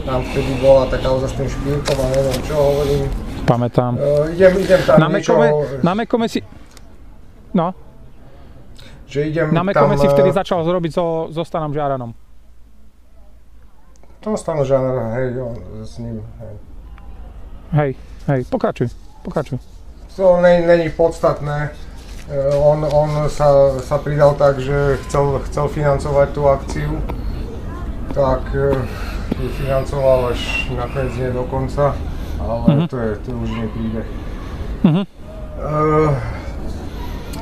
tam vtedy bola taká kauza s tým špílkom a neviem čo, hovorím. Pamätám. Uh, idem, idem tam na niečo... Mekome, na Mekome si... No, že idem Na Mekome tam, si vtedy eh, začal zrobiť so, so Stanom Žáranom. To Stan Žáran, hej, on, s ním, hej. Hej, hej, pokračuj, pokračuj. To není podstatné. Eh, on, on sa, sa pridal tak, že chcel, chcel financovať tú akciu, tak eh, ju financoval až nakoniec nie do konca, ale uh-huh. to, je, to už príde. Uh-huh. Uh,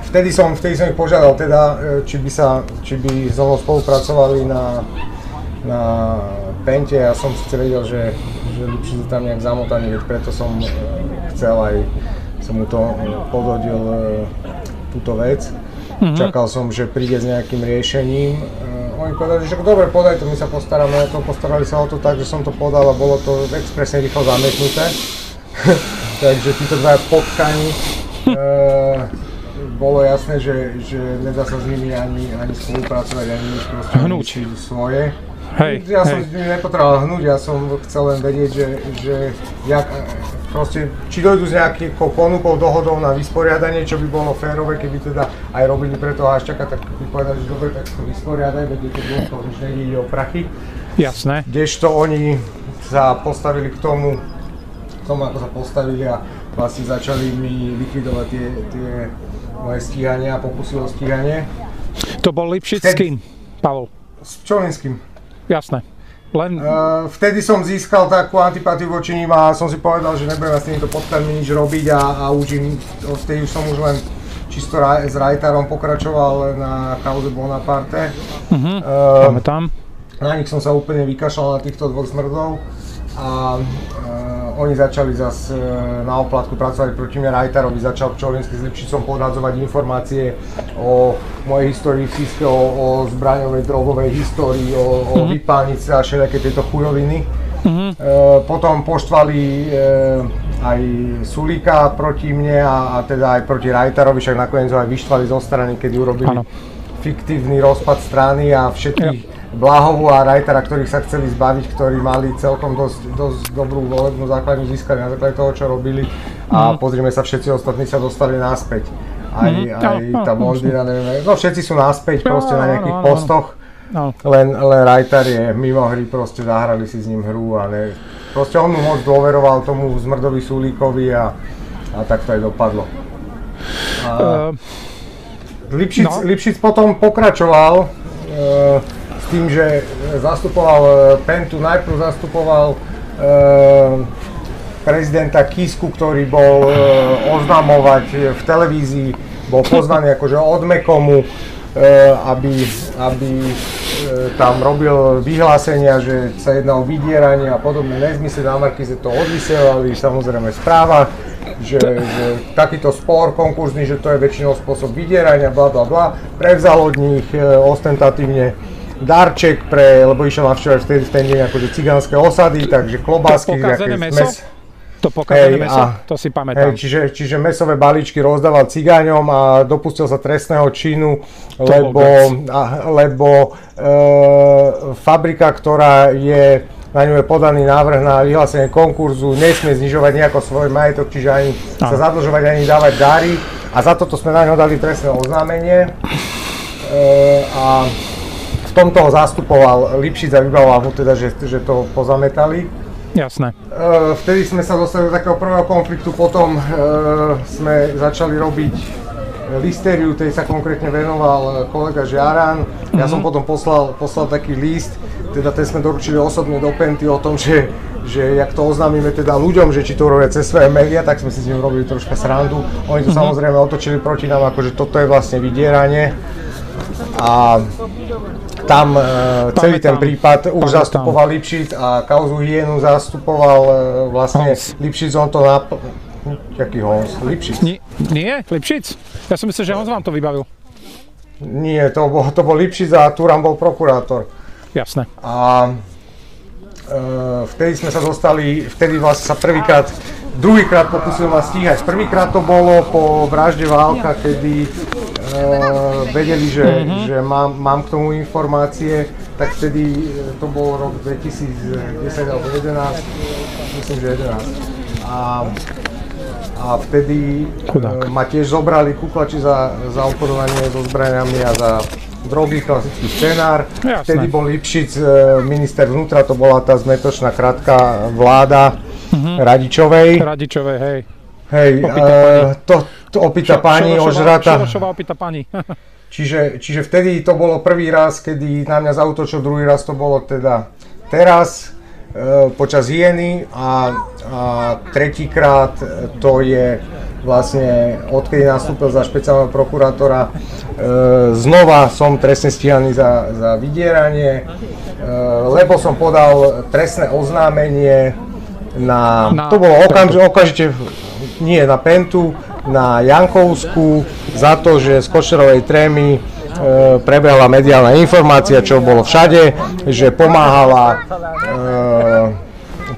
vtedy som, vtedy som ich požiadal teda, e, či by sa, či by so mnou spolupracovali na, na Pente. Ja som síce vedel, že, že Lipšic je tam nejak zamotaný, veď preto som e, chcel aj, som mu to e, podhodil túto vec. Mm-hmm. Čakal som, že príde s nejakým riešením. Oni povedali, že dobre, podaj to, my sa postaráme o to. Postarali sa o to tak, že som to podal a bolo to expresne rýchlo zamietnuté. *laughs* Takže títo dva potkani bolo jasné, že, že nedá sa s nimi ani, ani spolupracovať, ani nič proste hnúť svoje. Hej, ja hej. som s nimi nepotreboval hnúť, ja som chcel len vedieť, že, že jak, proste, či dojdu s nejakou ponukou, dohodou na vysporiadanie, čo by bolo férové, keby teda aj robili pre toho Haščaka, tak by povedali, že dobre, tak to vysporiadaj, veď je to dôvod, že nejde o prachy. Jasné. Kdežto oni sa postavili k tomu, k tomu, ako sa postavili a vlastne začali mi likvidovať tie, tie moje stíhanie a pokusy o stíhanie. To bol Lipšic s kým, Pavol? S Čolinským. Jasné. Len... Uh, vtedy som získal takú antipatiu voči ním a som si povedal, že nebudem s týmto podkladmi nič robiť a, a už im, odtedy už som už len čisto raj, s Rajtarom pokračoval na kauze Bonaparte. Uh-huh, uh, pamätám. Na nich som sa úplne vykašľal na týchto dvoch smrdov a uh, oni začali zase uh, na oplatku pracovať proti mňa Rajtarovi, začal Pčolinsky s Lipšicom podhadzovať informácie o mojej histórii físke, o, o zbraňovej, drogovej histórii, o, mm-hmm. o mhm. vypálnice a všetky tieto chujoviny. Mm-hmm. Uh, potom poštvali uh, aj Sulíka proti mne a, a teda aj proti Rajtarovi, však nakoniec ho aj vyštvali zo strany, keď urobili ano. fiktívny rozpad strany a všetkých Blahovu a Rajtara, ktorých sa chceli zbaviť, ktorí mali celkom dosť, dosť dobrú volebnú základňu získať na základe toho, čo robili. A mm. pozrime sa, všetci ostatní sa dostali naspäť. Aj, mm. aj tá Mondina, neviem, no všetci sú naspäť proste na nejakých postoch. No. Len, len Rajtar je mimo hry, proste zahrali si s ním hru a ne, proste on mu moc dôveroval tomu Zmrdovi Sulíkovi a, a tak to aj dopadlo. A, uh, Lipšic, no. Lipšic potom pokračoval uh, tým, že zastupoval e, Pentu, najprv zastupoval e, prezidenta Kisku, ktorý bol e, oznamovať v televízii, bol pozvaný akože od Mekomu, aby, aby tam robil vyhlásenia, že sa jedná o vydieranie a podobné nezmysly. Na Markize to odvysielali, samozrejme správa, že, že takýto spor konkurzný, že to je väčšinou spôsob vydierania, bla bla bla. Prevzal od nich ostentatívne darček pre, lebo išiel navštevovať vtedy v ten deň akože cigánske osady, takže klobásky, meso? Mes, to pokazené hey, meso, a, to si pamätám. Hey, čiže, čiže mesové balíčky rozdával cigáňom a dopustil sa trestného činu, to lebo, a, lebo e, fabrika, ktorá je na ňu je podaný návrh na vyhlásenie konkurzu, nesmie znižovať nejako svoj majetok, čiže ani a. sa zadlžovať, ani dávať dary. A za toto sme na ňo dali trestné oznámenie. E, a tomto ho zastupoval Lipšic a vybavoval mu teda, že, že to pozametali. Jasné. E, vtedy sme sa dostali do takého prvého konfliktu, potom e, sme začali robiť listériu, tej sa konkrétne venoval kolega Žiaran. Ja som potom poslal, poslal taký list, teda ten sme doručili osobne do Penty o tom, že, že jak to oznámime teda ľuďom, že či to robia cez svoje médiá, tak sme si s ním robili troška srandu. Oni to mm-hmm. samozrejme otočili proti nám, akože toto je vlastne vydieranie. A tam e, celý ten prípad už Pamätám. zastupoval Lipšic a kauzu Hyenu zastupoval e, vlastne Hons. Lipšic, on to nap... Jaký Hons? Lipšic. Nie, nie, Lipšic? Ja som myslel, že Hons vám to vybavil. Nie, to bol, to bol Lipšic a Turan bol prokurátor. Jasné. A e, vtedy sme sa dostali, vtedy vlastne sa prvýkrát druhýkrát pokúsil ma stíhať. Prvýkrát to bolo po vražde Válka, kedy vedeli, že, mm-hmm. že mám, mám k tomu informácie, tak vtedy e, to bol rok 2010 alebo 2011, myslím, že 11. A, a vtedy uh, ma tiež zobrali kuklači za, za obchodovanie so zbraniami a za drogy, klasický scenár. Jasné. Vtedy bol Lipšic, minister vnútra, to bola tá zmetočná krátka vláda uh-huh. Radičovej. Radičovej, hej. Hej, uh, to, to opýta pani ožrata. Šorošová opýta pani. *laughs* čiže, čiže vtedy to bolo prvý raz, kedy na mňa zautočil, druhý raz to bolo teda teraz uh, počas hieny a, a tretíkrát to je vlastne odkedy nastúpil za špeciálneho prokurátora. E, znova som trestne stíhaný za, za vydieranie, e, lebo som podal trestné oznámenie na, na to bolo okamž, okamžite, nie na Pentu, na Jankovsku za to, že z Košerovej trémy e, prebehla mediálna informácia, čo bolo všade, že pomáhala, e,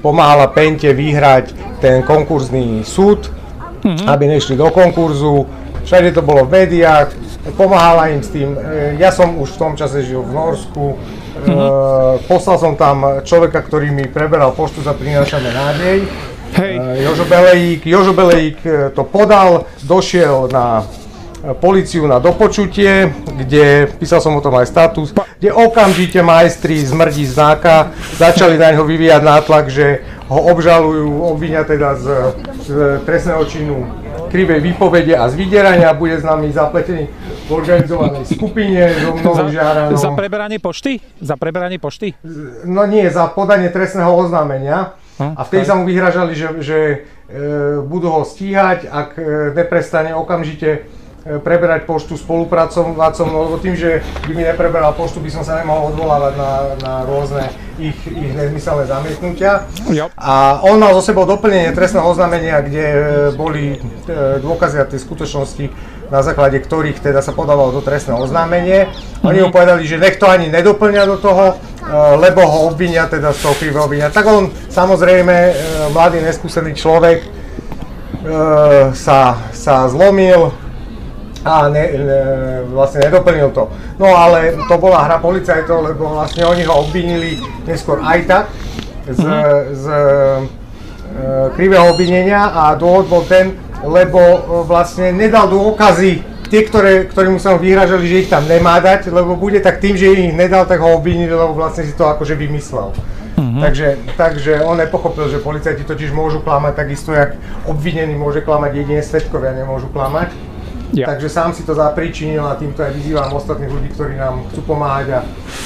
pomáhala Pente vyhrať ten konkurzný súd, mm-hmm. aby nešli do konkurzu. Všade to bolo v médiách, pomáhala im s tým. E, ja som už v tom čase žil v Norsku, Uh, poslal som tam človeka, ktorý mi preberal poštu za Prinášame nádej. Jožo Belejík, Jožo Belejík e, to podal, došiel na policiu na dopočutie, kde, písal som o tom aj status, kde okamžite majstri z mrdí znáka začali na ňo vyvíjať nátlak, že ho obžalujú, obvinia teda z, z trestného činu krivej výpovede a z vydierania bude s nami zapletený v organizovanej skupine so mnou za, žiaranou. Za preberanie pošty? Za preberanie pošty? No nie, za podanie trestného oznámenia. Hm, a vtedy sa mu vyhražali, že, že e, budú ho stíhať, ak e, neprestane okamžite E, preberať poštu spolupracovať no lebo tým, že by mi nepreberal poštu, by som sa nemohol odvolávať na, na rôzne ich, ich nezmyselné zamietnutia. Yep. A on mal zo sebou doplnenie trestného oznámenia, kde boli dôkazy a tie skutočnosti, na základe ktorých teda sa podávalo to trestné oznámenie. Oni mu mhm. povedali, že nech to ani nedoplňa do toho, lebo ho obvinia teda z toho krivého obvinia. Tak on samozrejme, mladý, neskúsený človek, sa, sa zlomil, a ne, ne, vlastne nedoplnil to. No ale to bola hra policajtov, lebo vlastne oni ho obvinili neskôr aj tak z, mm-hmm. z krivého obvinenia a dôvod bol ten, lebo vlastne nedal dôkazy tie, ktoré, ktorým sa vyhražali, že ich tam nemá dať, lebo bude tak tým, že ich nedal, tak ho obvinili, lebo vlastne si to akože vymyslel. Mm-hmm. Takže, takže on nepochopil, že policajti totiž môžu klamať takisto, jak obvinený môže klamať, jedine svetkovia nemôžu klamať. Ja. Takže sám si to zapričinil a týmto aj vyzývam ostatných ľudí, ktorí nám chcú pomáhať a,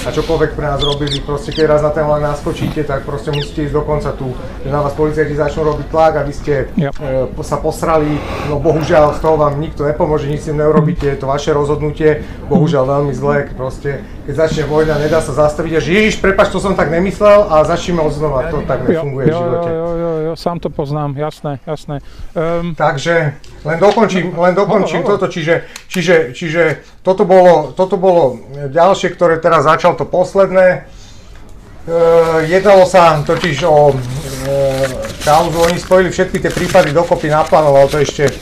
a čokoľvek pre nás robili. Proste keď raz na ten len naskočíte, tak proste musíte ísť do konca tu, že na vás policajti začnú robiť tlak, aby ste ja. e, sa posrali. No bohužiaľ z toho vám nikto nepomôže, nič s tým neurobíte, je to vaše rozhodnutie, bohužiaľ veľmi zlé. Proste keď začne vojna, nedá sa zastaviť a že Ježiš, prepač, to som tak nemyslel a začneme od znova. To tak nefunguje jo, v živote. Jo, jo, jo, jo, sám to poznám, jasné, jasné. Um, Takže len dokončím, len dokončím toto, čiže, čiže, čiže toto, bolo, toto bolo ďalšie, ktoré teraz začal to posledné. E, jednalo sa totiž o e, kauzu, oni spojili všetky tie prípady dokopy, naplánoval to ešte e,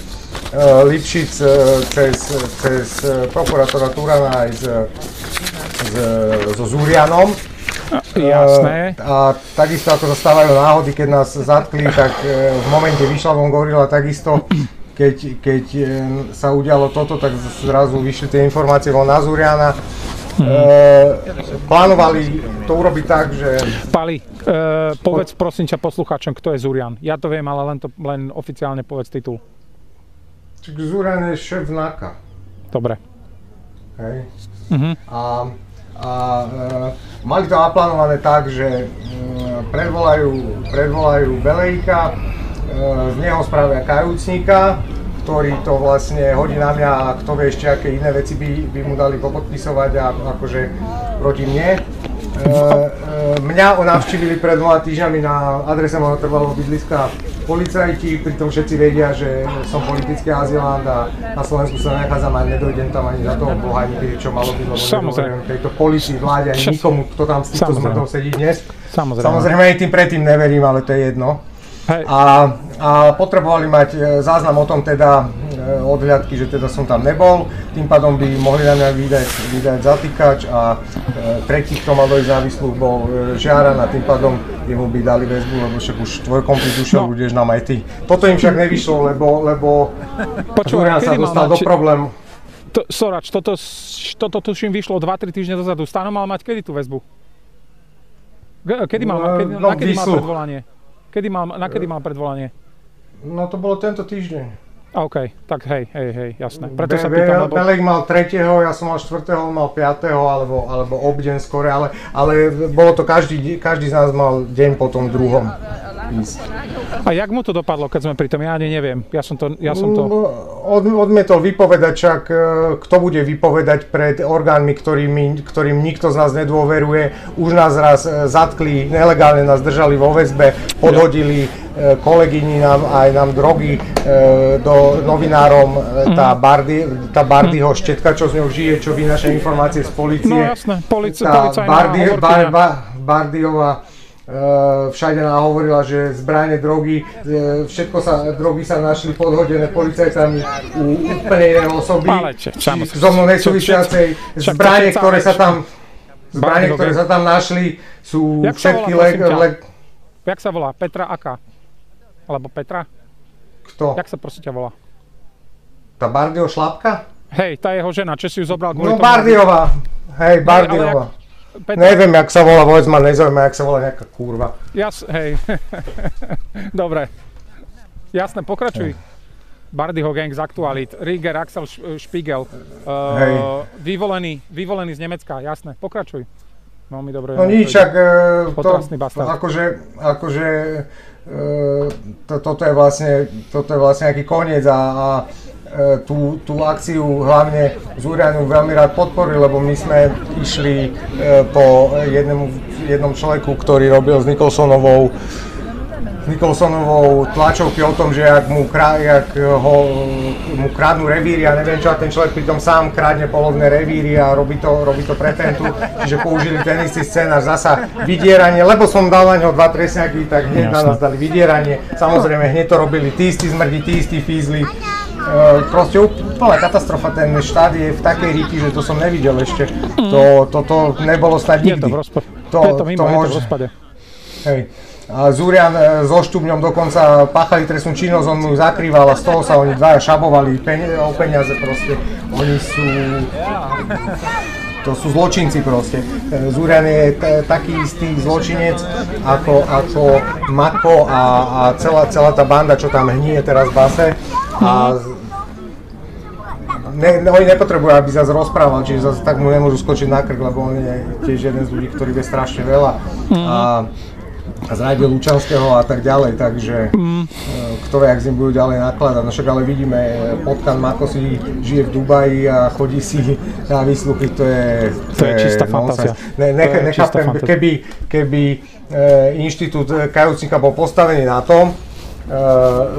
Lipšic e, cez, cez prokurátora Turana aj s, s, so Zúrianom. Jasné. A takisto ako sa stávajú náhody, keď nás zatkli, tak v momente vyšla von gorila takisto keď, keď e, sa udialo toto, tak zrazu vyšli tie informácie von Nazuriana. Hmm. E, plánovali to urobiť tak, že... Pali, e, povedz prosím ťa poslucháčom, kto je Zurian. Ja to viem, ale len, to, len oficiálne povedz titul. Zurian je šéf NAKA. Dobre. Hej. Mhm. A, a e, mali to naplánované tak, že e, predvolajú, predvolajú Belejka, e, z neho spravia kajúcnika, ktorý to vlastne hodí na mňa a kto vie ešte aké iné veci by, by mu dali popodpisovať a akože proti mne. E, e, mňa navštívili pred dvoma týždňami na adrese môjho trvalého bydliska policajti, pritom všetci vedia, že som politický azylant a na Slovensku sa nenachádzam ani nedojdem tam ani za toho boha nikdy, čo malo byť, lebo Samozrejme. tejto policii, vláde, ani nikomu, kto tam s týmto zmrdom sedí dnes. Samozrejme. Samozrejme aj tým predtým neverím, ale to je jedno. Hej. A, a potrebovali mať e, záznam o tom teda e, odhľadky, že teda som tam nebol, tým pádom by mohli na mňa vydať, vydať zatýkač a e, tretí, kto mal dojsť na výsluh, bol e, Žiaran a tým pádom jemu by dali väzbu, lebo však už tvoj komplet ušiel, No. budeš nám aj ty. Toto im však nevyšlo, lebo, lebo Počúvaj, sa dostal do mať... problému. To, Sorač, toto, toto tuším vyšlo 2-3 týždne dozadu. Stano mal mať kedy tú väzbu? Kedy mal, No, kedy, no, na kedy mal predvolanie? Kedy mal, na kedy mal predvolanie? No to bolo tento týždeň. OK, tak hej, hej, hej, jasné. Preto sa pýtam, lebo... Belek mal 3., ja som mal 4., on mal 5. alebo, alebo obdeň skore, ale, ale bolo to každý, každý z nás mal deň po tom druhom. A jak mu to dopadlo, keď sme pri tom? Ja ani neviem. Ja som to... Ja som to... Mm, Od, odmietol vypovedať, však e, kto bude vypovedať pred orgánmi, ktorým, ktorým nikto z nás nedôveruje. Už nás raz e, zatkli, nelegálne nás držali vo väzbe, podhodili e, kolegyni nám, aj nám drogy e, do novinárom, e, tá, Bardy, tá Bardyho štetka, čo z ňou žije, čo vynaša informácie z policie. No jasné, tá Bardy, bar, hovorkyňa. ba, Bardiova e, všade nám hovorila, že zbranie, drogy, e, všetko sa, drogy sa našli podhodené policajtami u úplne inej osoby. So mnou nesúvisiacej. Zbranie, ktoré sa tam zbranie, ktoré sa tam našli, sú všetky volá, le, prosím ťa? le, Jak sa volá? Petra Aká? Alebo Petra? Kto? Jak sa prosím ťa volá? Tá Bardio šlapka? Hej, tá jeho žena, čo si ju zobral kvôli No tomu? Bardiová. Hej, ale Bardiová. Petra, Neviem, jak sa volá, vôbec ma nezaujíma, jak sa volá nejaká kurva. Jas, hej. *laughs* Dobre. Jasné, pokračuj. Bardyho gang z aktualít. Rieger, Axel Spiegel. Uh, Hej. vyvolený, vyvolený z Nemecka, jasné. Pokračuj. Veľmi dobre. No nič, ak e, to, akože, akože to, toto je vlastne, toto je vlastne nejaký koniec a, a e, tú, tú akciu hlavne z veľmi rád podporil, lebo my sme išli e, po jednom, jednom človeku, ktorý robil s Nicholsonovou s Nicholsonovou tlačovky o tom, že ak mu, krá, jak ho, mu kradnú revíry a neviem čo, a ten človek pritom sám kradne polovné revíry a robí to, robí to pre tentu, čiže použili ten istý scénar, zasa vydieranie, lebo som dal na ňo dva tresiaky, tak hneď na nás dali vydieranie, samozrejme hneď to robili tí istí smrdi, tí istí fízli, E, proste úplná katastrofa, ten štát je v takej ríti, že to som nevidel ešte, to, toto nebolo snad Je nikdy. to v rozpade. To- je to to je to v môže- rozpade. Hej. A Zúrian e, so Štúbňom dokonca páchali trestnú činnosť, on mu zakrýval a z toho sa oni dvaja šabovali peni- o peniaze proste. Oni sú... To sú zločinci proste. E, Zúrian je t- taký istý zločinec ako, ako Mako a, a celá, celá tá banda, čo tam hníje teraz v base. A ne, oni nepotrebujú, aby zase rozprával, čiže zase tak mu nemôžu skočiť na krk, lebo on je tiež jeden z ľudí, ktorý vie strašne veľa. A, a zradil Lučanského a tak ďalej, takže mm. kto vie, ak s ním budú ďalej nakladať. No však ale vidíme, e, Potkan Mako si žije v Dubaji a chodí si na výsluchy, to je, To je čistá nonsens. fantázia. Ne, ne, To je čistá nechápem, keby, keby e, inštitút e, kajúcnika bol postavený na tom, e,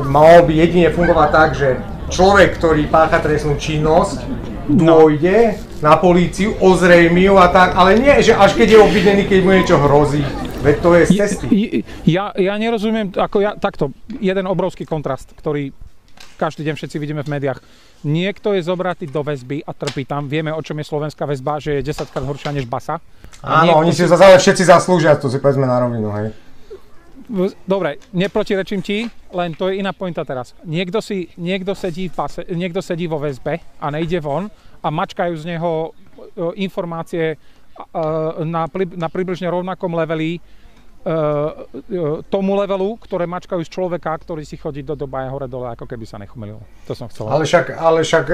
mal by jedine fungovať tak, že človek, ktorý pácha trestnú činnosť, dôjde na políciu, ozrejmi ju a tak, ale nie, že až keď je obvinený, keď mu niečo hrozí. Veď to je z cesty. I- Ja, ja nerozumiem, ako ja, takto, jeden obrovský kontrast, ktorý každý deň všetci vidíme v médiách. Niekto je zobratý do väzby a trpí tam. Vieme, o čom je slovenská väzba, že je 10 krát horšia než basa. A Áno, oni si to ale všetci zaslúžia, to si povedzme na rovinu, hej. Dobre, neprotirečím ti, len to je iná pointa teraz. Niekto, si, niekto, sedí v pase, niekto sedí vo väzbe a nejde von a mačkajú z neho e, informácie na, pri- na približne rovnakom leveli tomu levelu, ktoré mačkajú z človeka, ktorý si chodí do doba hore dole, ako keby sa nechomilil. To som chcel. Ale však, ale však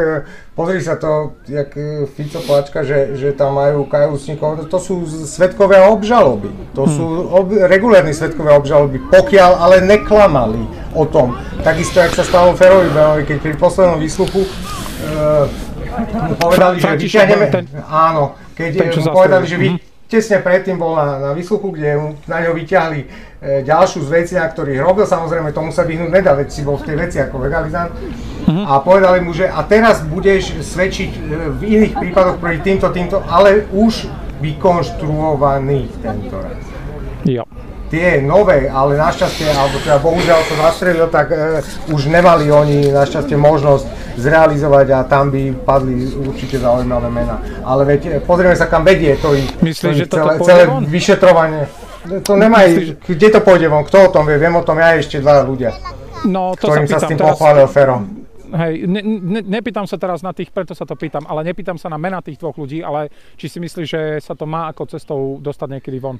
pozri sa to, jak Fico plačka, že, že tam majú kajúcnikov, to sú svetkové obžaloby. To hmm. sú ob, regulárni svetkové obžaloby, pokiaľ ale neklamali o tom. Takisto, jak sa stalo Ferovi Belovi, keď pri poslednom výsluchu mu povedali, že vyťahneme... Áno, keď mu povedali, že vy, mhm tesne predtým bol na, na výsluchu, kde na ňo vyťahli e, ďalšiu z veci, na ktorých robil. Samozrejme, tomu sa vyhnúť nedá, veď si bol v tej veci ako legalizant. Mm-hmm. A povedali mu, že a teraz budeš svedčiť e, v iných prípadoch proti týmto, týmto, ale už vykonštruovaných tento raz. Jo tie nové, ale našťastie, alebo teda bohužiaľ to zastrelil, tak e, už nemali oni našťastie možnosť zrealizovať a tam by padli určite zaujímavé mená. Ale veď, e, pozrieme sa kam vedie to ich, Myslíš, to ich celé, celé vyšetrovanie. To nemá, kde to pôjde von, kto o tom vie, viem o tom ja ešte dva ľudia, no, to ktorým sa, sa s tým pochválil Fero. Hej, ne, ne, nepýtam sa teraz na tých, preto sa to pýtam, ale nepýtam sa na mena tých dvoch ľudí, ale či si myslíš, že sa to má ako cestou dostať niekedy von?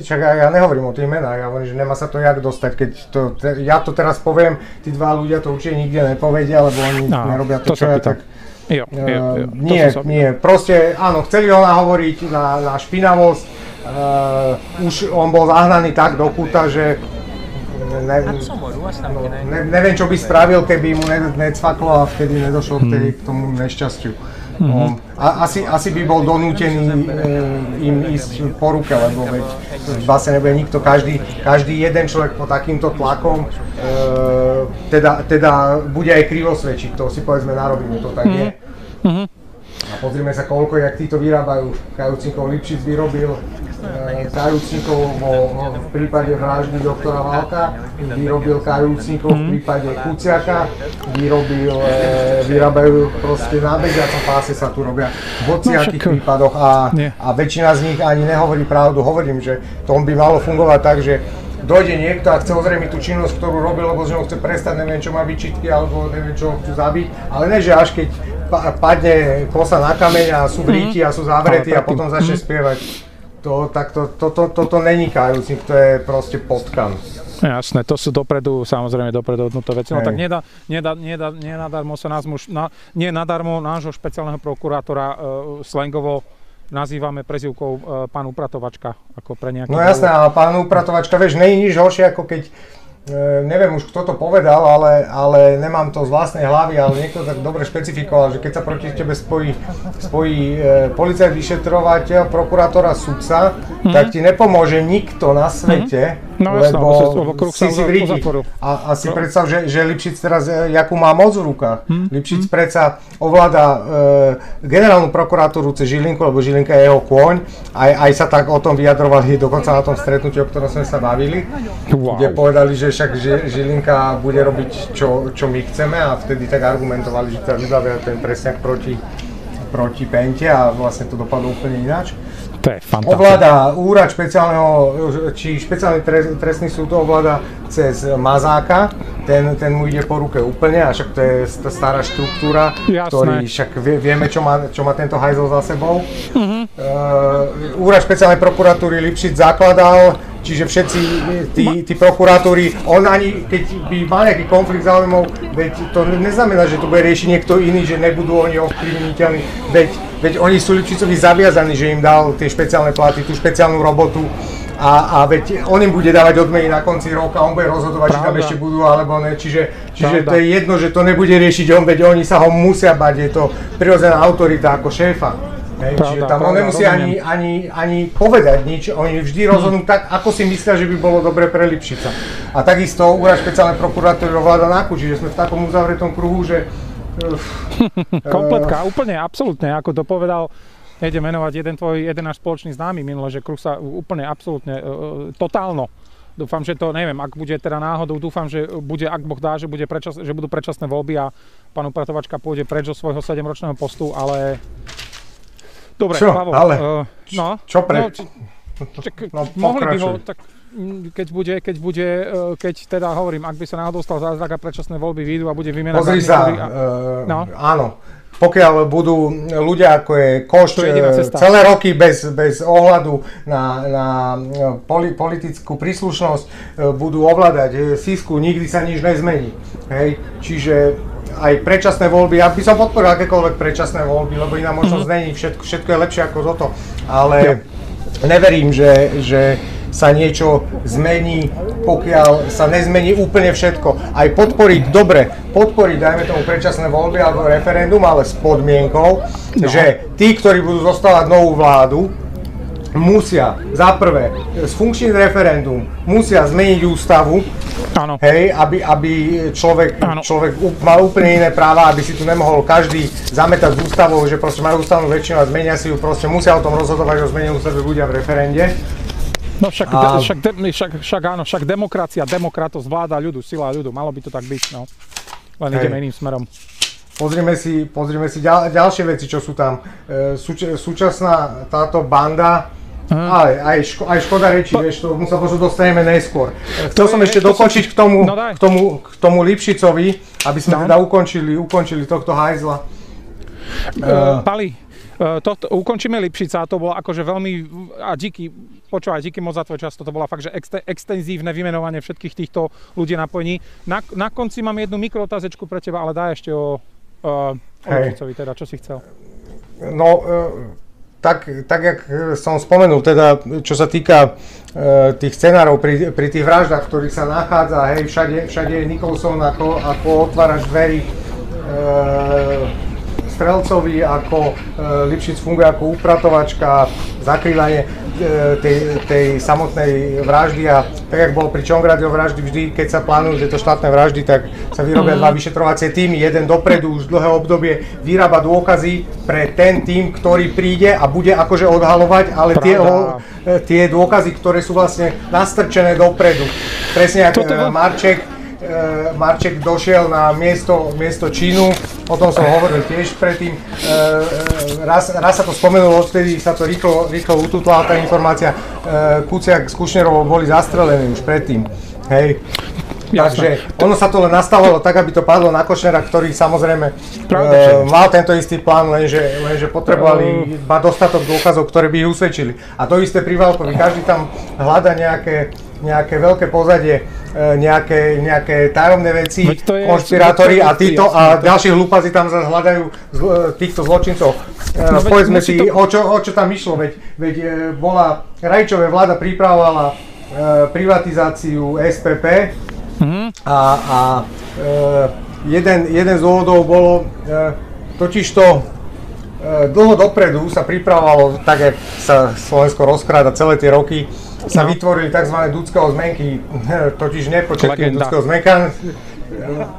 Čak ja, nehovorím o tých menách, ja hovorím, že nemá sa to jak dostať, keď to, te, ja to teraz poviem, tí dva ľudia to určite nikde nepovedia, lebo oni no, nerobia to, to čo ja, tak... Jo, jo, jo. Uh, nie, nie, proste áno, chceli ho nahovoriť na, na špinavosť, uh, už on bol zahnaný tak do kúta, že ne, no, ne, neviem, čo by spravil, keby mu ne, necvaklo a vtedy nedošlo k, tej, k tomu nešťastiu. Mm-hmm. A, asi, asi by bol donútený e, im ísť po ruke, lebo veď vlastne nebude nikto, každý, každý jeden človek pod takýmto tlakom e, teda, teda bude aj krivo svedčiť, to si povedzme narobíme, to tak je. Mm-hmm. A pozrieme sa, koľko, jak títo vyrábajú. Kajúcnikov Lipšic vyrobil kajúcnikov vo, v prípade vraždy doktora Valka, vyrobil kajúcnikov v mhm. prípade Kuciaka, vyrobil, e, vyrábajú proste na bežiacom páse sa tu robia v hociakých no, prípadoch a, a väčšina z nich ani nehovorí pravdu. Hovorím, že to by malo fungovať tak, že dojde niekto a chce ozrejmiť tú činnosť, ktorú robil, lebo že ho chce prestať, neviem čo má vyčitky, alebo neviem čo ho chcú zabiť, ale ne, že až keď padne kosa na kameň a sú v a sú zavretí a potom začne mhm. spievať to, tak to, to, to, to, to není kajúcnik, to je proste potkan. Jasné, to sú dopredu, samozrejme dopredu odnuté veci. No tak nedá, nedá, nedá, nenadarmo sa nás muž, na, nie nadarmo nášho špeciálneho prokurátora uh, slangovo nazývame prezivkou uh, pán upratovačka, ako pre nejaký... No jasné, ale pán upratovačka, vieš, není nič horšie, ako keď E, neviem už kto to povedal, ale, ale nemám to z vlastnej hlavy, ale niekto tak dobre špecifikoval, že keď sa proti tebe spojí, spojí e, policajt, vyšetrovateľ, prokurátor a sudca, mm-hmm. tak ti nepomôže nikto na svete, mm-hmm. No, lebo jasná, si si v ríti. A, a si no. predstav, že, že Lipšic teraz, e, jakú má moc v rukách. Mm-hmm. Lipšic mm-hmm. predsa ovláda e, generálnu prokuratúru cez Žilinku, lebo Žilinka je jeho kôň. Aj, aj sa tak o tom vyjadrovali dokonca na tom stretnutí, o ktorom sme sa bavili, wow. kde povedali, že však Žilinka bude robiť, čo, čo my chceme a vtedy tak argumentovali, že teda vybavia ten presňak proti, proti Pente a vlastne to dopadlo úplne ináč. To je fantastické. Ovláda úrad špeciálneho, či špeciálny trestný súd ovláda cez Mazáka, ten, ten mu ide po ruke úplne, a však to je tá stará štruktúra, Jasné. ktorý však vie, vieme, čo má, čo má tento hajzel za sebou. Uh-huh. Uh, úrad špeciálnej prokuratúry Lipšic zakladal, čiže všetci tí, tí prokurátori, on ani keď by mal nejaký konflikt záujmov, veď to neznamená, že to bude riešiť niekto iný, že nebudú oni ovplyvniteľní, veď Veď oni sú Lipšicovi zaviazaní, že im dal tie špeciálne platy, tú špeciálnu robotu. A, a veď on im bude dávať odmeny na konci roka, on bude rozhodovať, Pravda. či tam ešte budú alebo ne, čiže, čiže to je jedno, že to nebude riešiť on, veď oni sa ho musia bať, je to prirodzená autorita ako šéfa. Hej, pravda, čiže tam on nemusí ani, ani, ani povedať nič, oni vždy rozhodnú tak, ako si myslia, že by bolo dobre pre Lipšica. A takisto úrad špeciálnej prokuratúry ovláda NAKU, čiže sme v takom uzavretom kruhu, že *laughs* Kompletka, úplne, absolútne, ako to povedal, nejde menovať jeden tvoj, jeden náš spoločný známy minule, že kruh sa úplne, absolútne, uh, totálno. Dúfam, že to, neviem, ak bude teda náhodou, dúfam, že bude, ak Boh dá, že, bude prečas, že budú predčasné voľby a pán upratovačka pôjde preč zo svojho 7-ročného postu, ale... Dobre, čo, Pavol, ale? Uh, no, čo pre... No, č, *laughs* čak, no, mohli by ho, tak mm, keď bude, keď bude, e, keď teda hovorím, ak by sa náhodou stal zázrak a predčasné voľby výjdu a bude vymena Pozri sa, a... uh, no. áno, pokiaľ budú ľudia ako je Košť celé roky bez, bez ohľadu na, na poli, politickú príslušnosť budú ovládať Sisku, nikdy sa nič nezmení. Hej? Čiže aj predčasné voľby, ja by som podporil akékoľvek predčasné voľby, lebo iná možnosť mm-hmm. není, všetko, všetko je lepšie ako toto, ale neverím, že, že sa niečo zmení, pokiaľ sa nezmení úplne všetko. Aj podporiť, dobre, podporiť, dajme tomu predčasné voľby alebo referendum, ale s podmienkou, no. že tí, ktorí budú zostávať novú vládu, musia za prvé sfunkčniť referendum, musia zmeniť ústavu, Áno. Hej, aby, aby človek, človek mal úplne iné práva, aby si tu nemohol každý zametať z ústavou, že proste majú ústavnú väčšinu a zmenia si ju, proste musia o tom rozhodovať o zmene ústavy ľudia v referende. No však, a... však, však, však áno, však demokracia, demokratosť, vláda ľudu, sila ľudu, malo by to tak byť, no. Len Hej. ideme iným smerom. Pozrime si, pozrime si ďal, ďalšie veci, čo sú tam. E, súč, súčasná táto banda, aj, aj, ško, aj škoda reči, po... vieš, to sa možno dostaneme neskôr. Chcel som ešte dokončiť k tomu, no k tomu, k tomu Lipšicovi, aby sme no. teda ukončili, ukončili tohto hajzla. Uh, Pali, uh, to, to, ukončíme Lipšica, to bolo akože veľmi, a díky, počúvaj, díky moc za tvoj čas, toto bola fakt, že ex, extenzívne vymenovanie všetkých týchto ľudí napojení. Na, na konci mám jednu mikrootázečku pre teba, ale daj ešte o, uh, o Lipšicovi, teda, čo si chcel. No, uh, tak, tak, jak som spomenul, teda, čo sa týka e, tých scenárov pri, pri tých vraždách, ktorých sa nachádza, hej, všade, všade je Nicholson ako, ako otvárač dverí, e, Strelcovi, ako e, Lipšic funguje ako upratovačka, zakrývanie e, tej, tej samotnej vraždy a tak, jak bolo pri Čongradio vraždy, vždy, keď sa plánujú tieto štátne vraždy, tak sa vyrobia mm. dva vyšetrovacie týmy, jeden dopredu už dlhé obdobie vyrába dôkazy pre ten tým, ktorý príde a bude akože odhalovať, ale tie, o, e, tie dôkazy, ktoré sú vlastne nastrčené dopredu. Presne ako Marček, E, Marček došiel na miesto, miesto činu, o tom som hovoril tiež predtým. E, e, raz, raz sa to spomenulo, odtedy sa to rýchlo, rýchlo ututla tá informácia. Kuciak s Kušnerovou boli zastrelení už predtým. Hej. Takže ono sa to len nastavilo tak, aby to padlo na Košnera, ktorý samozrejme Pravda, e, mal tento istý plán, lenže, lenže potrebovali iba dostatok dôkazov, ktoré by ich usvedčili. A to isté pri Valkovi. Každý tam hľada nejaké, nejaké veľké pozadie, nejaké, nejaké tajomné veci, konšpirátori a títo a ďalší hlúpazi tam zase hľadajú zl, týchto zločincov. E, no, Povedzme si, to... o, čo, o čo tam išlo, veď, veď bola, Rajčové vláda pripravovala privatizáciu SPP, Mm-hmm. A, a e, jeden, jeden z dôvodov bolo, e, totiž to e, dlho dopredu sa pripravovalo, tak jak sa Slovensko rozkráda celé tie roky, sa no. vytvorili tzv. dudského zmenky, totiž nie pod všetkými dudského zmenkami,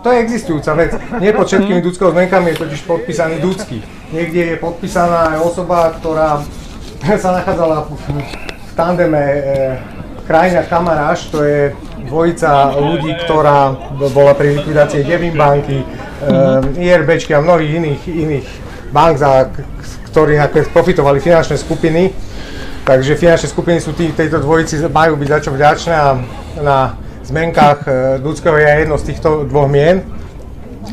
to je existujúca vec. Nie pod všetkými mm. dudského zmenkami je totiž podpísaný Dudsky. Niekde je podpísaná aj osoba, ktorá sa nachádzala v tandeme e, krajina Kamaráš, to je dvojica ľudí, ktorá bola pri likvidácii Devin banky, mm-hmm. IRBčky a mnohých iných, iných bank, za ktorí profitovali finančné skupiny. Takže finančné skupiny sú tí, tejto dvojici majú byť za čo vďačné a na zmenkách e, ľudského je jedno z týchto dvoch mien,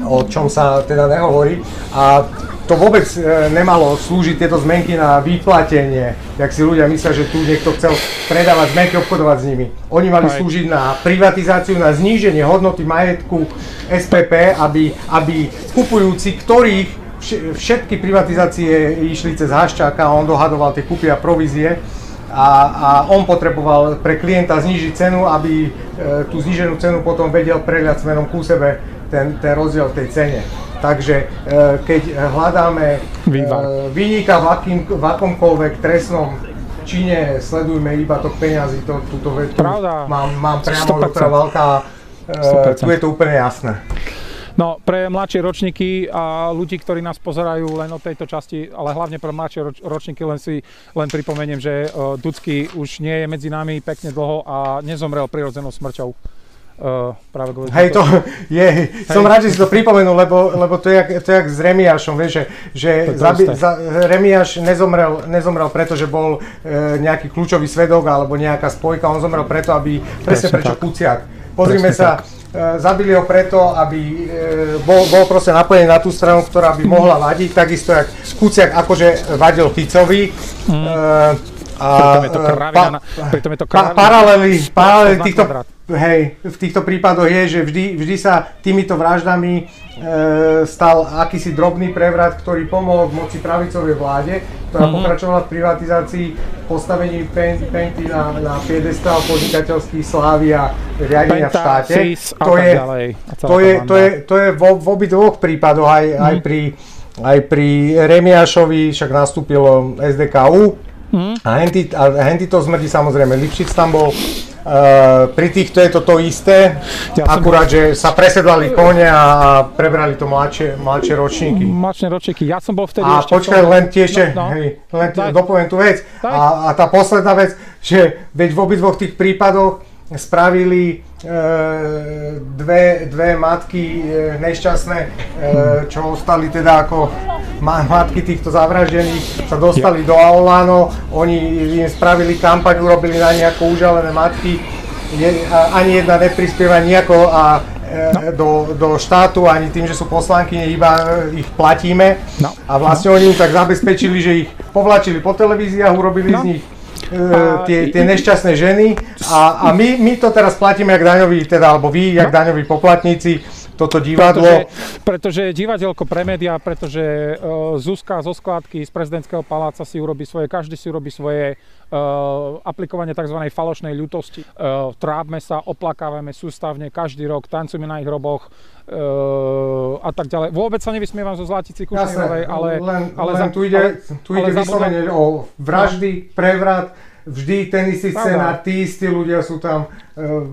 o čom sa teda nehovorí. A to vôbec e, nemalo slúžiť tieto zmenky na vyplatenie, jak si ľudia myslia, že tu niekto chcel predávať zmenky, obchodovať s nimi. Oni mali slúžiť na privatizáciu, na zníženie hodnoty majetku SPP, aby, aby kupujúci, ktorých všetky privatizácie išli cez Haščáka, on dohadoval tie kúpy a provízie, a, a on potreboval pre klienta znížiť cenu, aby e, tú zníženú cenu potom vedel preliať smerom ku sebe ten, ten rozdiel v tej cene. Takže e, keď hľadáme vyníka v, akým, v akomkoľvek trestnom čine, sledujme iba to peňazí, to, túto vetu mám, mám priamo doktora Valka, e, tu je to úplne jasné. No, pre mladšie ročníky a ľudí, ktorí nás pozerajú len od tejto časti, ale hlavne pre mladšie ročníky, len si len pripomeniem, že Ducky už nie je medzi nami pekne dlho a nezomrel prirodzenou smrťou. Uh, práve kvôli Hej, to je, som rád, že si to pripomenul, lebo, lebo to, je, jak, to je jak s Remiášom, vieš, že, že zabi, za, Remiáš nezomrel, nezomrel preto, že bol e, nejaký kľúčový svedok alebo nejaká spojka, on zomrel preto, aby, presne prečo tak. Kuciak. Pozrime presne sa, e, zabili ho preto, aby e, bol, bol proste napojený na tú stranu, ktorá by mohla vadiť, takisto jak Kuciak akože vadil Ficovi. Mm. E, a, pritom je to kravina, pa, pritom je to kravina. Pa, paralely, paralely týchto, hej, v týchto prípadoch je, že vždy, vždy sa týmito vraždami e, stal akýsi drobný prevrat, ktorý pomohol v moci pravicovej vláde, ktorá mm-hmm. pokračovala v privatizácii, postavení Penty na, na piedestal podnikateľských slávy a riadenia Penta, v štáte. to, je, ďalej, to, je, to, je, to je vo, v obidvoch prípadoch, aj, mm-hmm. aj pri aj pri Remiašovi však nastúpilo SDKU, Mm. A, henty, a henty to zmrdí samozrejme, Lipšic tam bol, Uh, pri týchto je to to isté, ja akurát, bol... že sa presedlali kone a prebrali to mladšie, mladšie ročníky. Mladšie ročníky, ja som bol vtedy a ešte... A počkaj, len tiež, no, no. hej, len dopoviem tú vec. A, a tá posledná vec, že veď v obidvoch tých prípadoch spravili e, dve, dve matky e, nešťastné, e, čo ostali teda ako matky týchto zavraždených, sa dostali do Aulano, oni im spravili kampaň, urobili na ne ako užalené matky, ani jedna neprispieva nejako a no. do, do štátu, ani tým, že sú poslanky, iba ich platíme. No. A vlastne no. oni im tak zabezpečili, že ich povlačili po televíziách, urobili no. z nich uh, tie, tie nešťastné ženy a, a my, my to teraz platíme jak daňoví, teda, alebo vy, jak no. daňoví poplatníci, toto divadlo. Pretože, pretože divadelko pre médiá, pretože uh, Zuzka zo skladky z prezidentského paláca si urobí svoje, každý si urobí svoje uh, aplikovanie tzv. falošnej ľutosti. Uh, trápme sa, oplakávame sústavne každý rok, tancujeme na ich roboch uh, a tak ďalej. Vôbec sa nevysmievam zo Zlatici Kušnírovej, ale... Len, ale len za, tu ide, ale, tu ide vyslovene o vraždy, prevrat, vždy ten istý scénar, tí istí ľudia sú tam. Uh,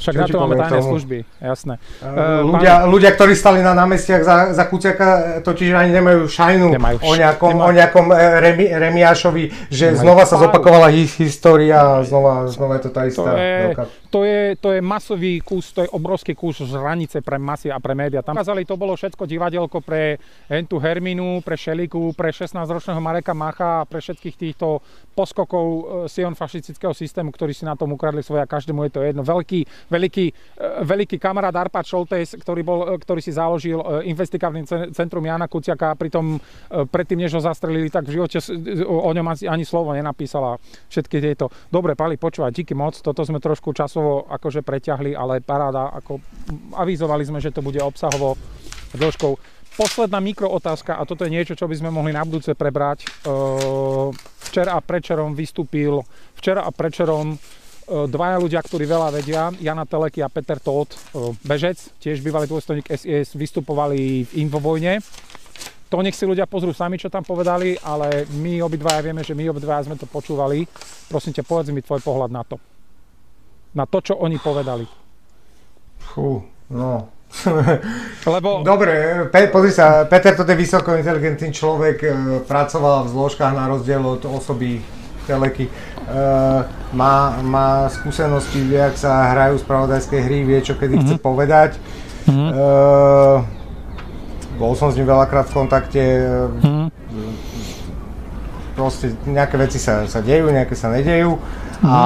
však na to máme tajné tomu? služby, jasné. Uh, ľudia, pán... ľudia, ktorí stali na námestiach za, za Kuciaka, totiž ani nemajú šajnu nemajú, o nejakom, nemajú. o nejakom remi, Remiášovi, že nemajú. znova sa zopakovala his, história a znova, znova je to tá istá to je, to je, to je masový kus, to je obrovský kus hranice pre masy a pre média. Tam ukázali, to bolo všetko divadelko pre Entu Herminu, pre Šeliku, pre 16-ročného Mareka Macha a pre všetkých týchto poskokov e, Sion fašistického systému, ktorí si na tom ukradli svoje a každému je to jedno. Veľký, veľký, e, veľký kamarát Arpad Šoltes, ktorý, bol, e, ktorý si založil investigatívne centrum Jana Kuciaka, pritom predtým, než ho zastrelili, tak v živote o ňom ani slovo nenapísala všetky tieto. Dobre, Pali, počúvať, díky moc, toto sme trošku časovo časovo akože preťahli, ale paráda, ako avizovali sme, že to bude obsahovo dĺžkou. Posledná mikrootázka, a toto je niečo, čo by sme mohli na budúce prebrať. Včera a prečerom vystúpil, včera a prečerom dvaja ľudia, ktorí veľa vedia, Jana Teleky a Peter Todt, bežec, tiež bývalý dôstojník SIS, vystupovali v Infovojne. To nech si ľudia pozrú sami, čo tam povedali, ale my obidvaja vieme, že my obidvaja sme to počúvali. Prosím ťa, povedz mi tvoj pohľad na to na to, čo oni povedali. Fú, no. *laughs* Lebo... Dobre, Pe- pozri sa, Peter to je vysoko inteligentný človek, e, pracoval v zložkách na rozdiel od osoby teleky. E, má, má skúsenosti, jak sa hrajú spravodajské hry, vie, čo kedy mm-hmm. chce mhm. povedať. Mm-hmm. E, bol som s ním veľakrát v kontakte. Mm-hmm. Proste nejaké veci sa, sa dejú, nejaké sa nedejú. Mm-hmm. A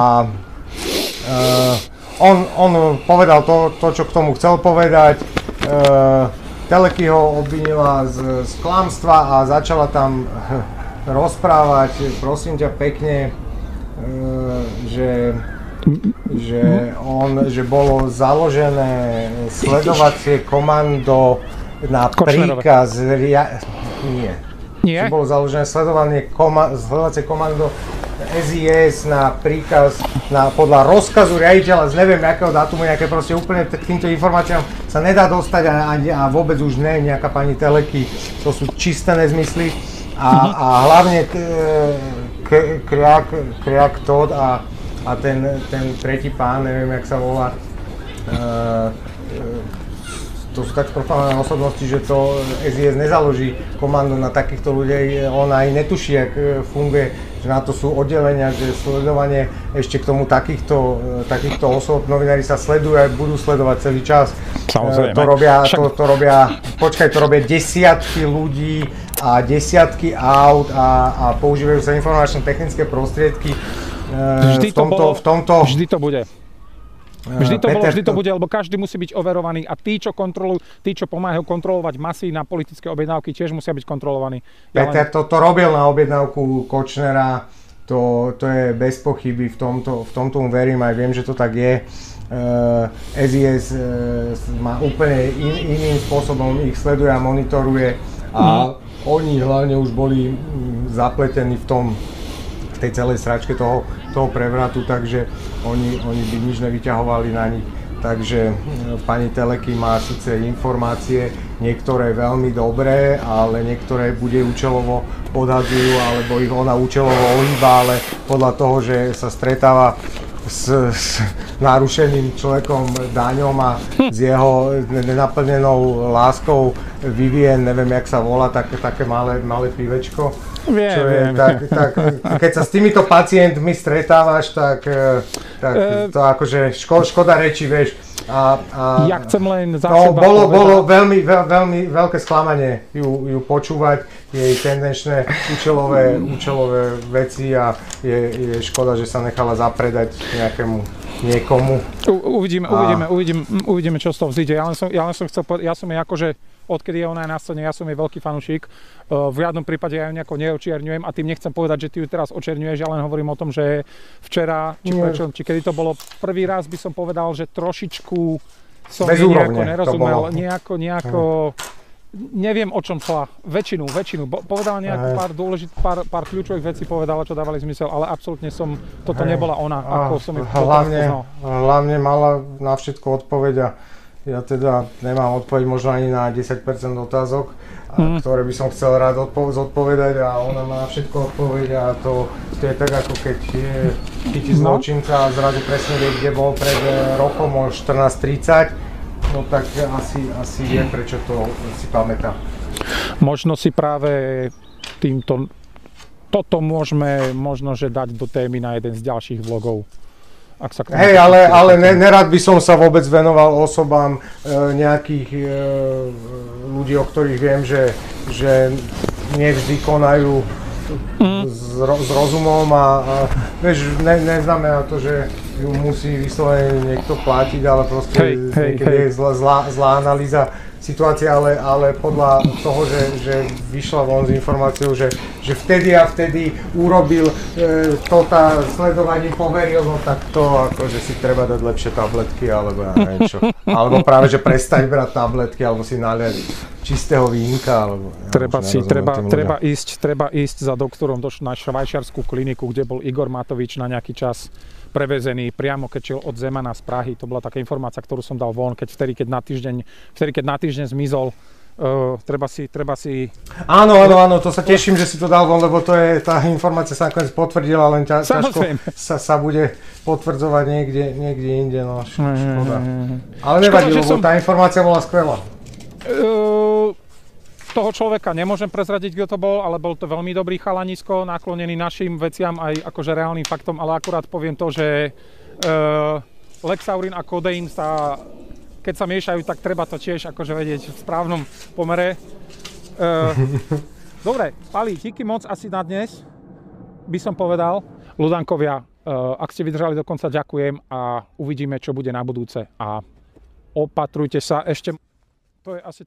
on, on povedal to, to, čo k tomu chcel povedať. Uh, Teleky ho obvinila z, z klamstva a začala tam *laughs* rozprávať, prosím ťa pekne, uh, že, že, on, že bolo založené sledovacie komando na príkaz... Ria- nie. Nie? Že bolo založené sledovanie koma- sledovacie komando SIS na príkaz, na, podľa rozkazu riaditeľa z neviem akého dátumu, nejaké proste úplne k týmto informáciám sa nedá dostať a, a, a vôbec už ne, nejaká pani Teleky, to sú čisté nezmysly a, a hlavne Kriak, Kriak Todd a, a ten, ten tretí pán, neviem jak sa volá, uh, to to sú tak profilované osobnosti, že to SIS nezaloží komando na takýchto ľudí, on aj netuší, jak e, funguje, že na to sú oddelenia, že sledovanie ešte k tomu takýchto, e, takýchto osob, novinári sa sledujú a budú sledovať celý čas. Samozrejme. To robia, to, to robia, počkaj, to robia desiatky ľudí a desiatky aut a, a používajú sa informačné technické prostriedky. Vždy v tomto, to bolo, v tomto, vždy to bude. Vždy to Peter, bolo, vždy to bude, lebo každý musí byť overovaný a tí, čo kontrolujú, tí, čo pomáhajú kontrolovať masy na politické objednávky, tiež musia byť kontrolovaní. Ja Peter to, to robil na objednávku Kočnera, to, to je bez pochyby, v tomto, v tomto verím, aj viem, že to tak je. Uh, SIS uh, má úplne in, iným spôsobom, ich sleduje a monitoruje a oni hlavne už boli mm, zapletení v tom, tej celej sračke toho, toho prevratu, takže oni, oni by nič nevyťahovali na nich. Takže e, pani Teleky má síce informácie, niektoré veľmi dobré, ale niektoré bude účelovo podhadzujú, alebo ich ona účelovo ohýba, ale podľa toho, že sa stretáva s, s narušeným človekom Daňom a s jeho nenaplnenou láskou Vivien, neviem jak sa volá, také, také malé, malé pivečko. Viem, čo je, viem, tak, tak, keď sa s týmito pacientmi stretávaš, tak, eh, tak Eh, to akože ško, škoda reči, vieš. A, a, Ja chcem len za no, seba bolo, povedať, bolo veľmi, veľ, veľmi veľké sklamanie ju, ju počúvať, jej tendenčné účelové, účelové veci a je, je škoda, že sa nechala zapredať nejakému niekomu. U, uvidíme, A- uvidíme, uvidíme, uvidíme, čo z toho vzíde. Ja len som, ja len som chcel povedať, ja som jej akože, odkedy je ona aj na scéne, ja som jej veľký fanúšik. Uh, v žiadnom prípade ja ju nejako neočierňujem a tým nechcem povedať, že ty ju teraz očierňuješ, ja len hovorím o tom, že včera, či, prečo, či kedy to bolo, prvý raz by som povedal, že trošičku som jej nejako nerozumel, nejako, nejako, neviem o čom šla, väčšinu, väčšinu. Povedala nejakú Hej. pár dôležit, pár, pár kľúčových vecí povedala, čo dávali zmysel, ale absolútne som, toto Hej. nebola ona, A ako som ju hlavne, poznal. hlavne mala na všetko odpoveď a ja teda nemám odpoveď možno ani na 10% otázok, a Mhm. ktoré by som chcel rád odpo- zodpovedať a ona má všetko odpoveď a to, to je tak ako keď je, chytí No. zločinca a zrazu presne vie, kde bol pred e, rokom o 14.30, no tak asi, asi vie, prečo to si pamätá. Možno si práve týmto toto môžeme možno, že dať do témy na jeden z ďalších vlogov. Ak sa k tomu Hej, ale, ale ne, nerad by som sa vôbec venoval osobám e, nejakých e, ľudí, o ktorých viem, že, že nevždy konajú Mm. s, ro, s rozumom a, a vieš, ne, neznamená to, že ju musí vyslovene niekto platiť, ale proste Hej, hej, niekedy hej. je zlá, zlá, zlá analýza situácie, ale, ale podľa toho, že, že vyšla von s informáciou, že, že vtedy a vtedy urobil e, to tá sledovaním poveril, no tak to akože si treba dať lepšie tabletky, alebo ja neviem čo. Alebo práve, že prestať brať tabletky, alebo si naliať čistého vínka, alebo... ja Treba si, treba, treba, ísť, treba ísť za doktorom do, na švajčiarskú kliniku, kde bol Igor Matovič na nejaký čas prevezený priamo keď šiel od Zemana z Prahy. To bola taká informácia, ktorú som dal von, keď vtedy, keď na týždeň, vtedy, keď na týždeň zmizol. Uh, treba si, treba si... Áno, áno, áno, to sa teším, že si to dal von, lebo to je, tá informácia sa nakoniec potvrdila, len ťa, ťažko sa, sa bude potvrdzovať niekde, niekde inde, no škoda. Ale Škoda, nevadí, lebo som- tá informácia bola skvelá. Uh, toho človeka nemôžem prezradiť, kto to bol, ale bol to veľmi dobrý chalanisko, naklonený našim veciam aj akože reálnym faktom, ale akurát poviem to, že uh, Lexaurin a kodeín sa, keď sa miešajú, tak treba to tiež akože vedieť v správnom pomere. Uh, dobre, Pali, díky moc asi na dnes, by som povedal. Ludankovia, uh, ak ste vydržali do konca, ďakujem a uvidíme, čo bude na budúce. A opatrujte sa ešte. To je asi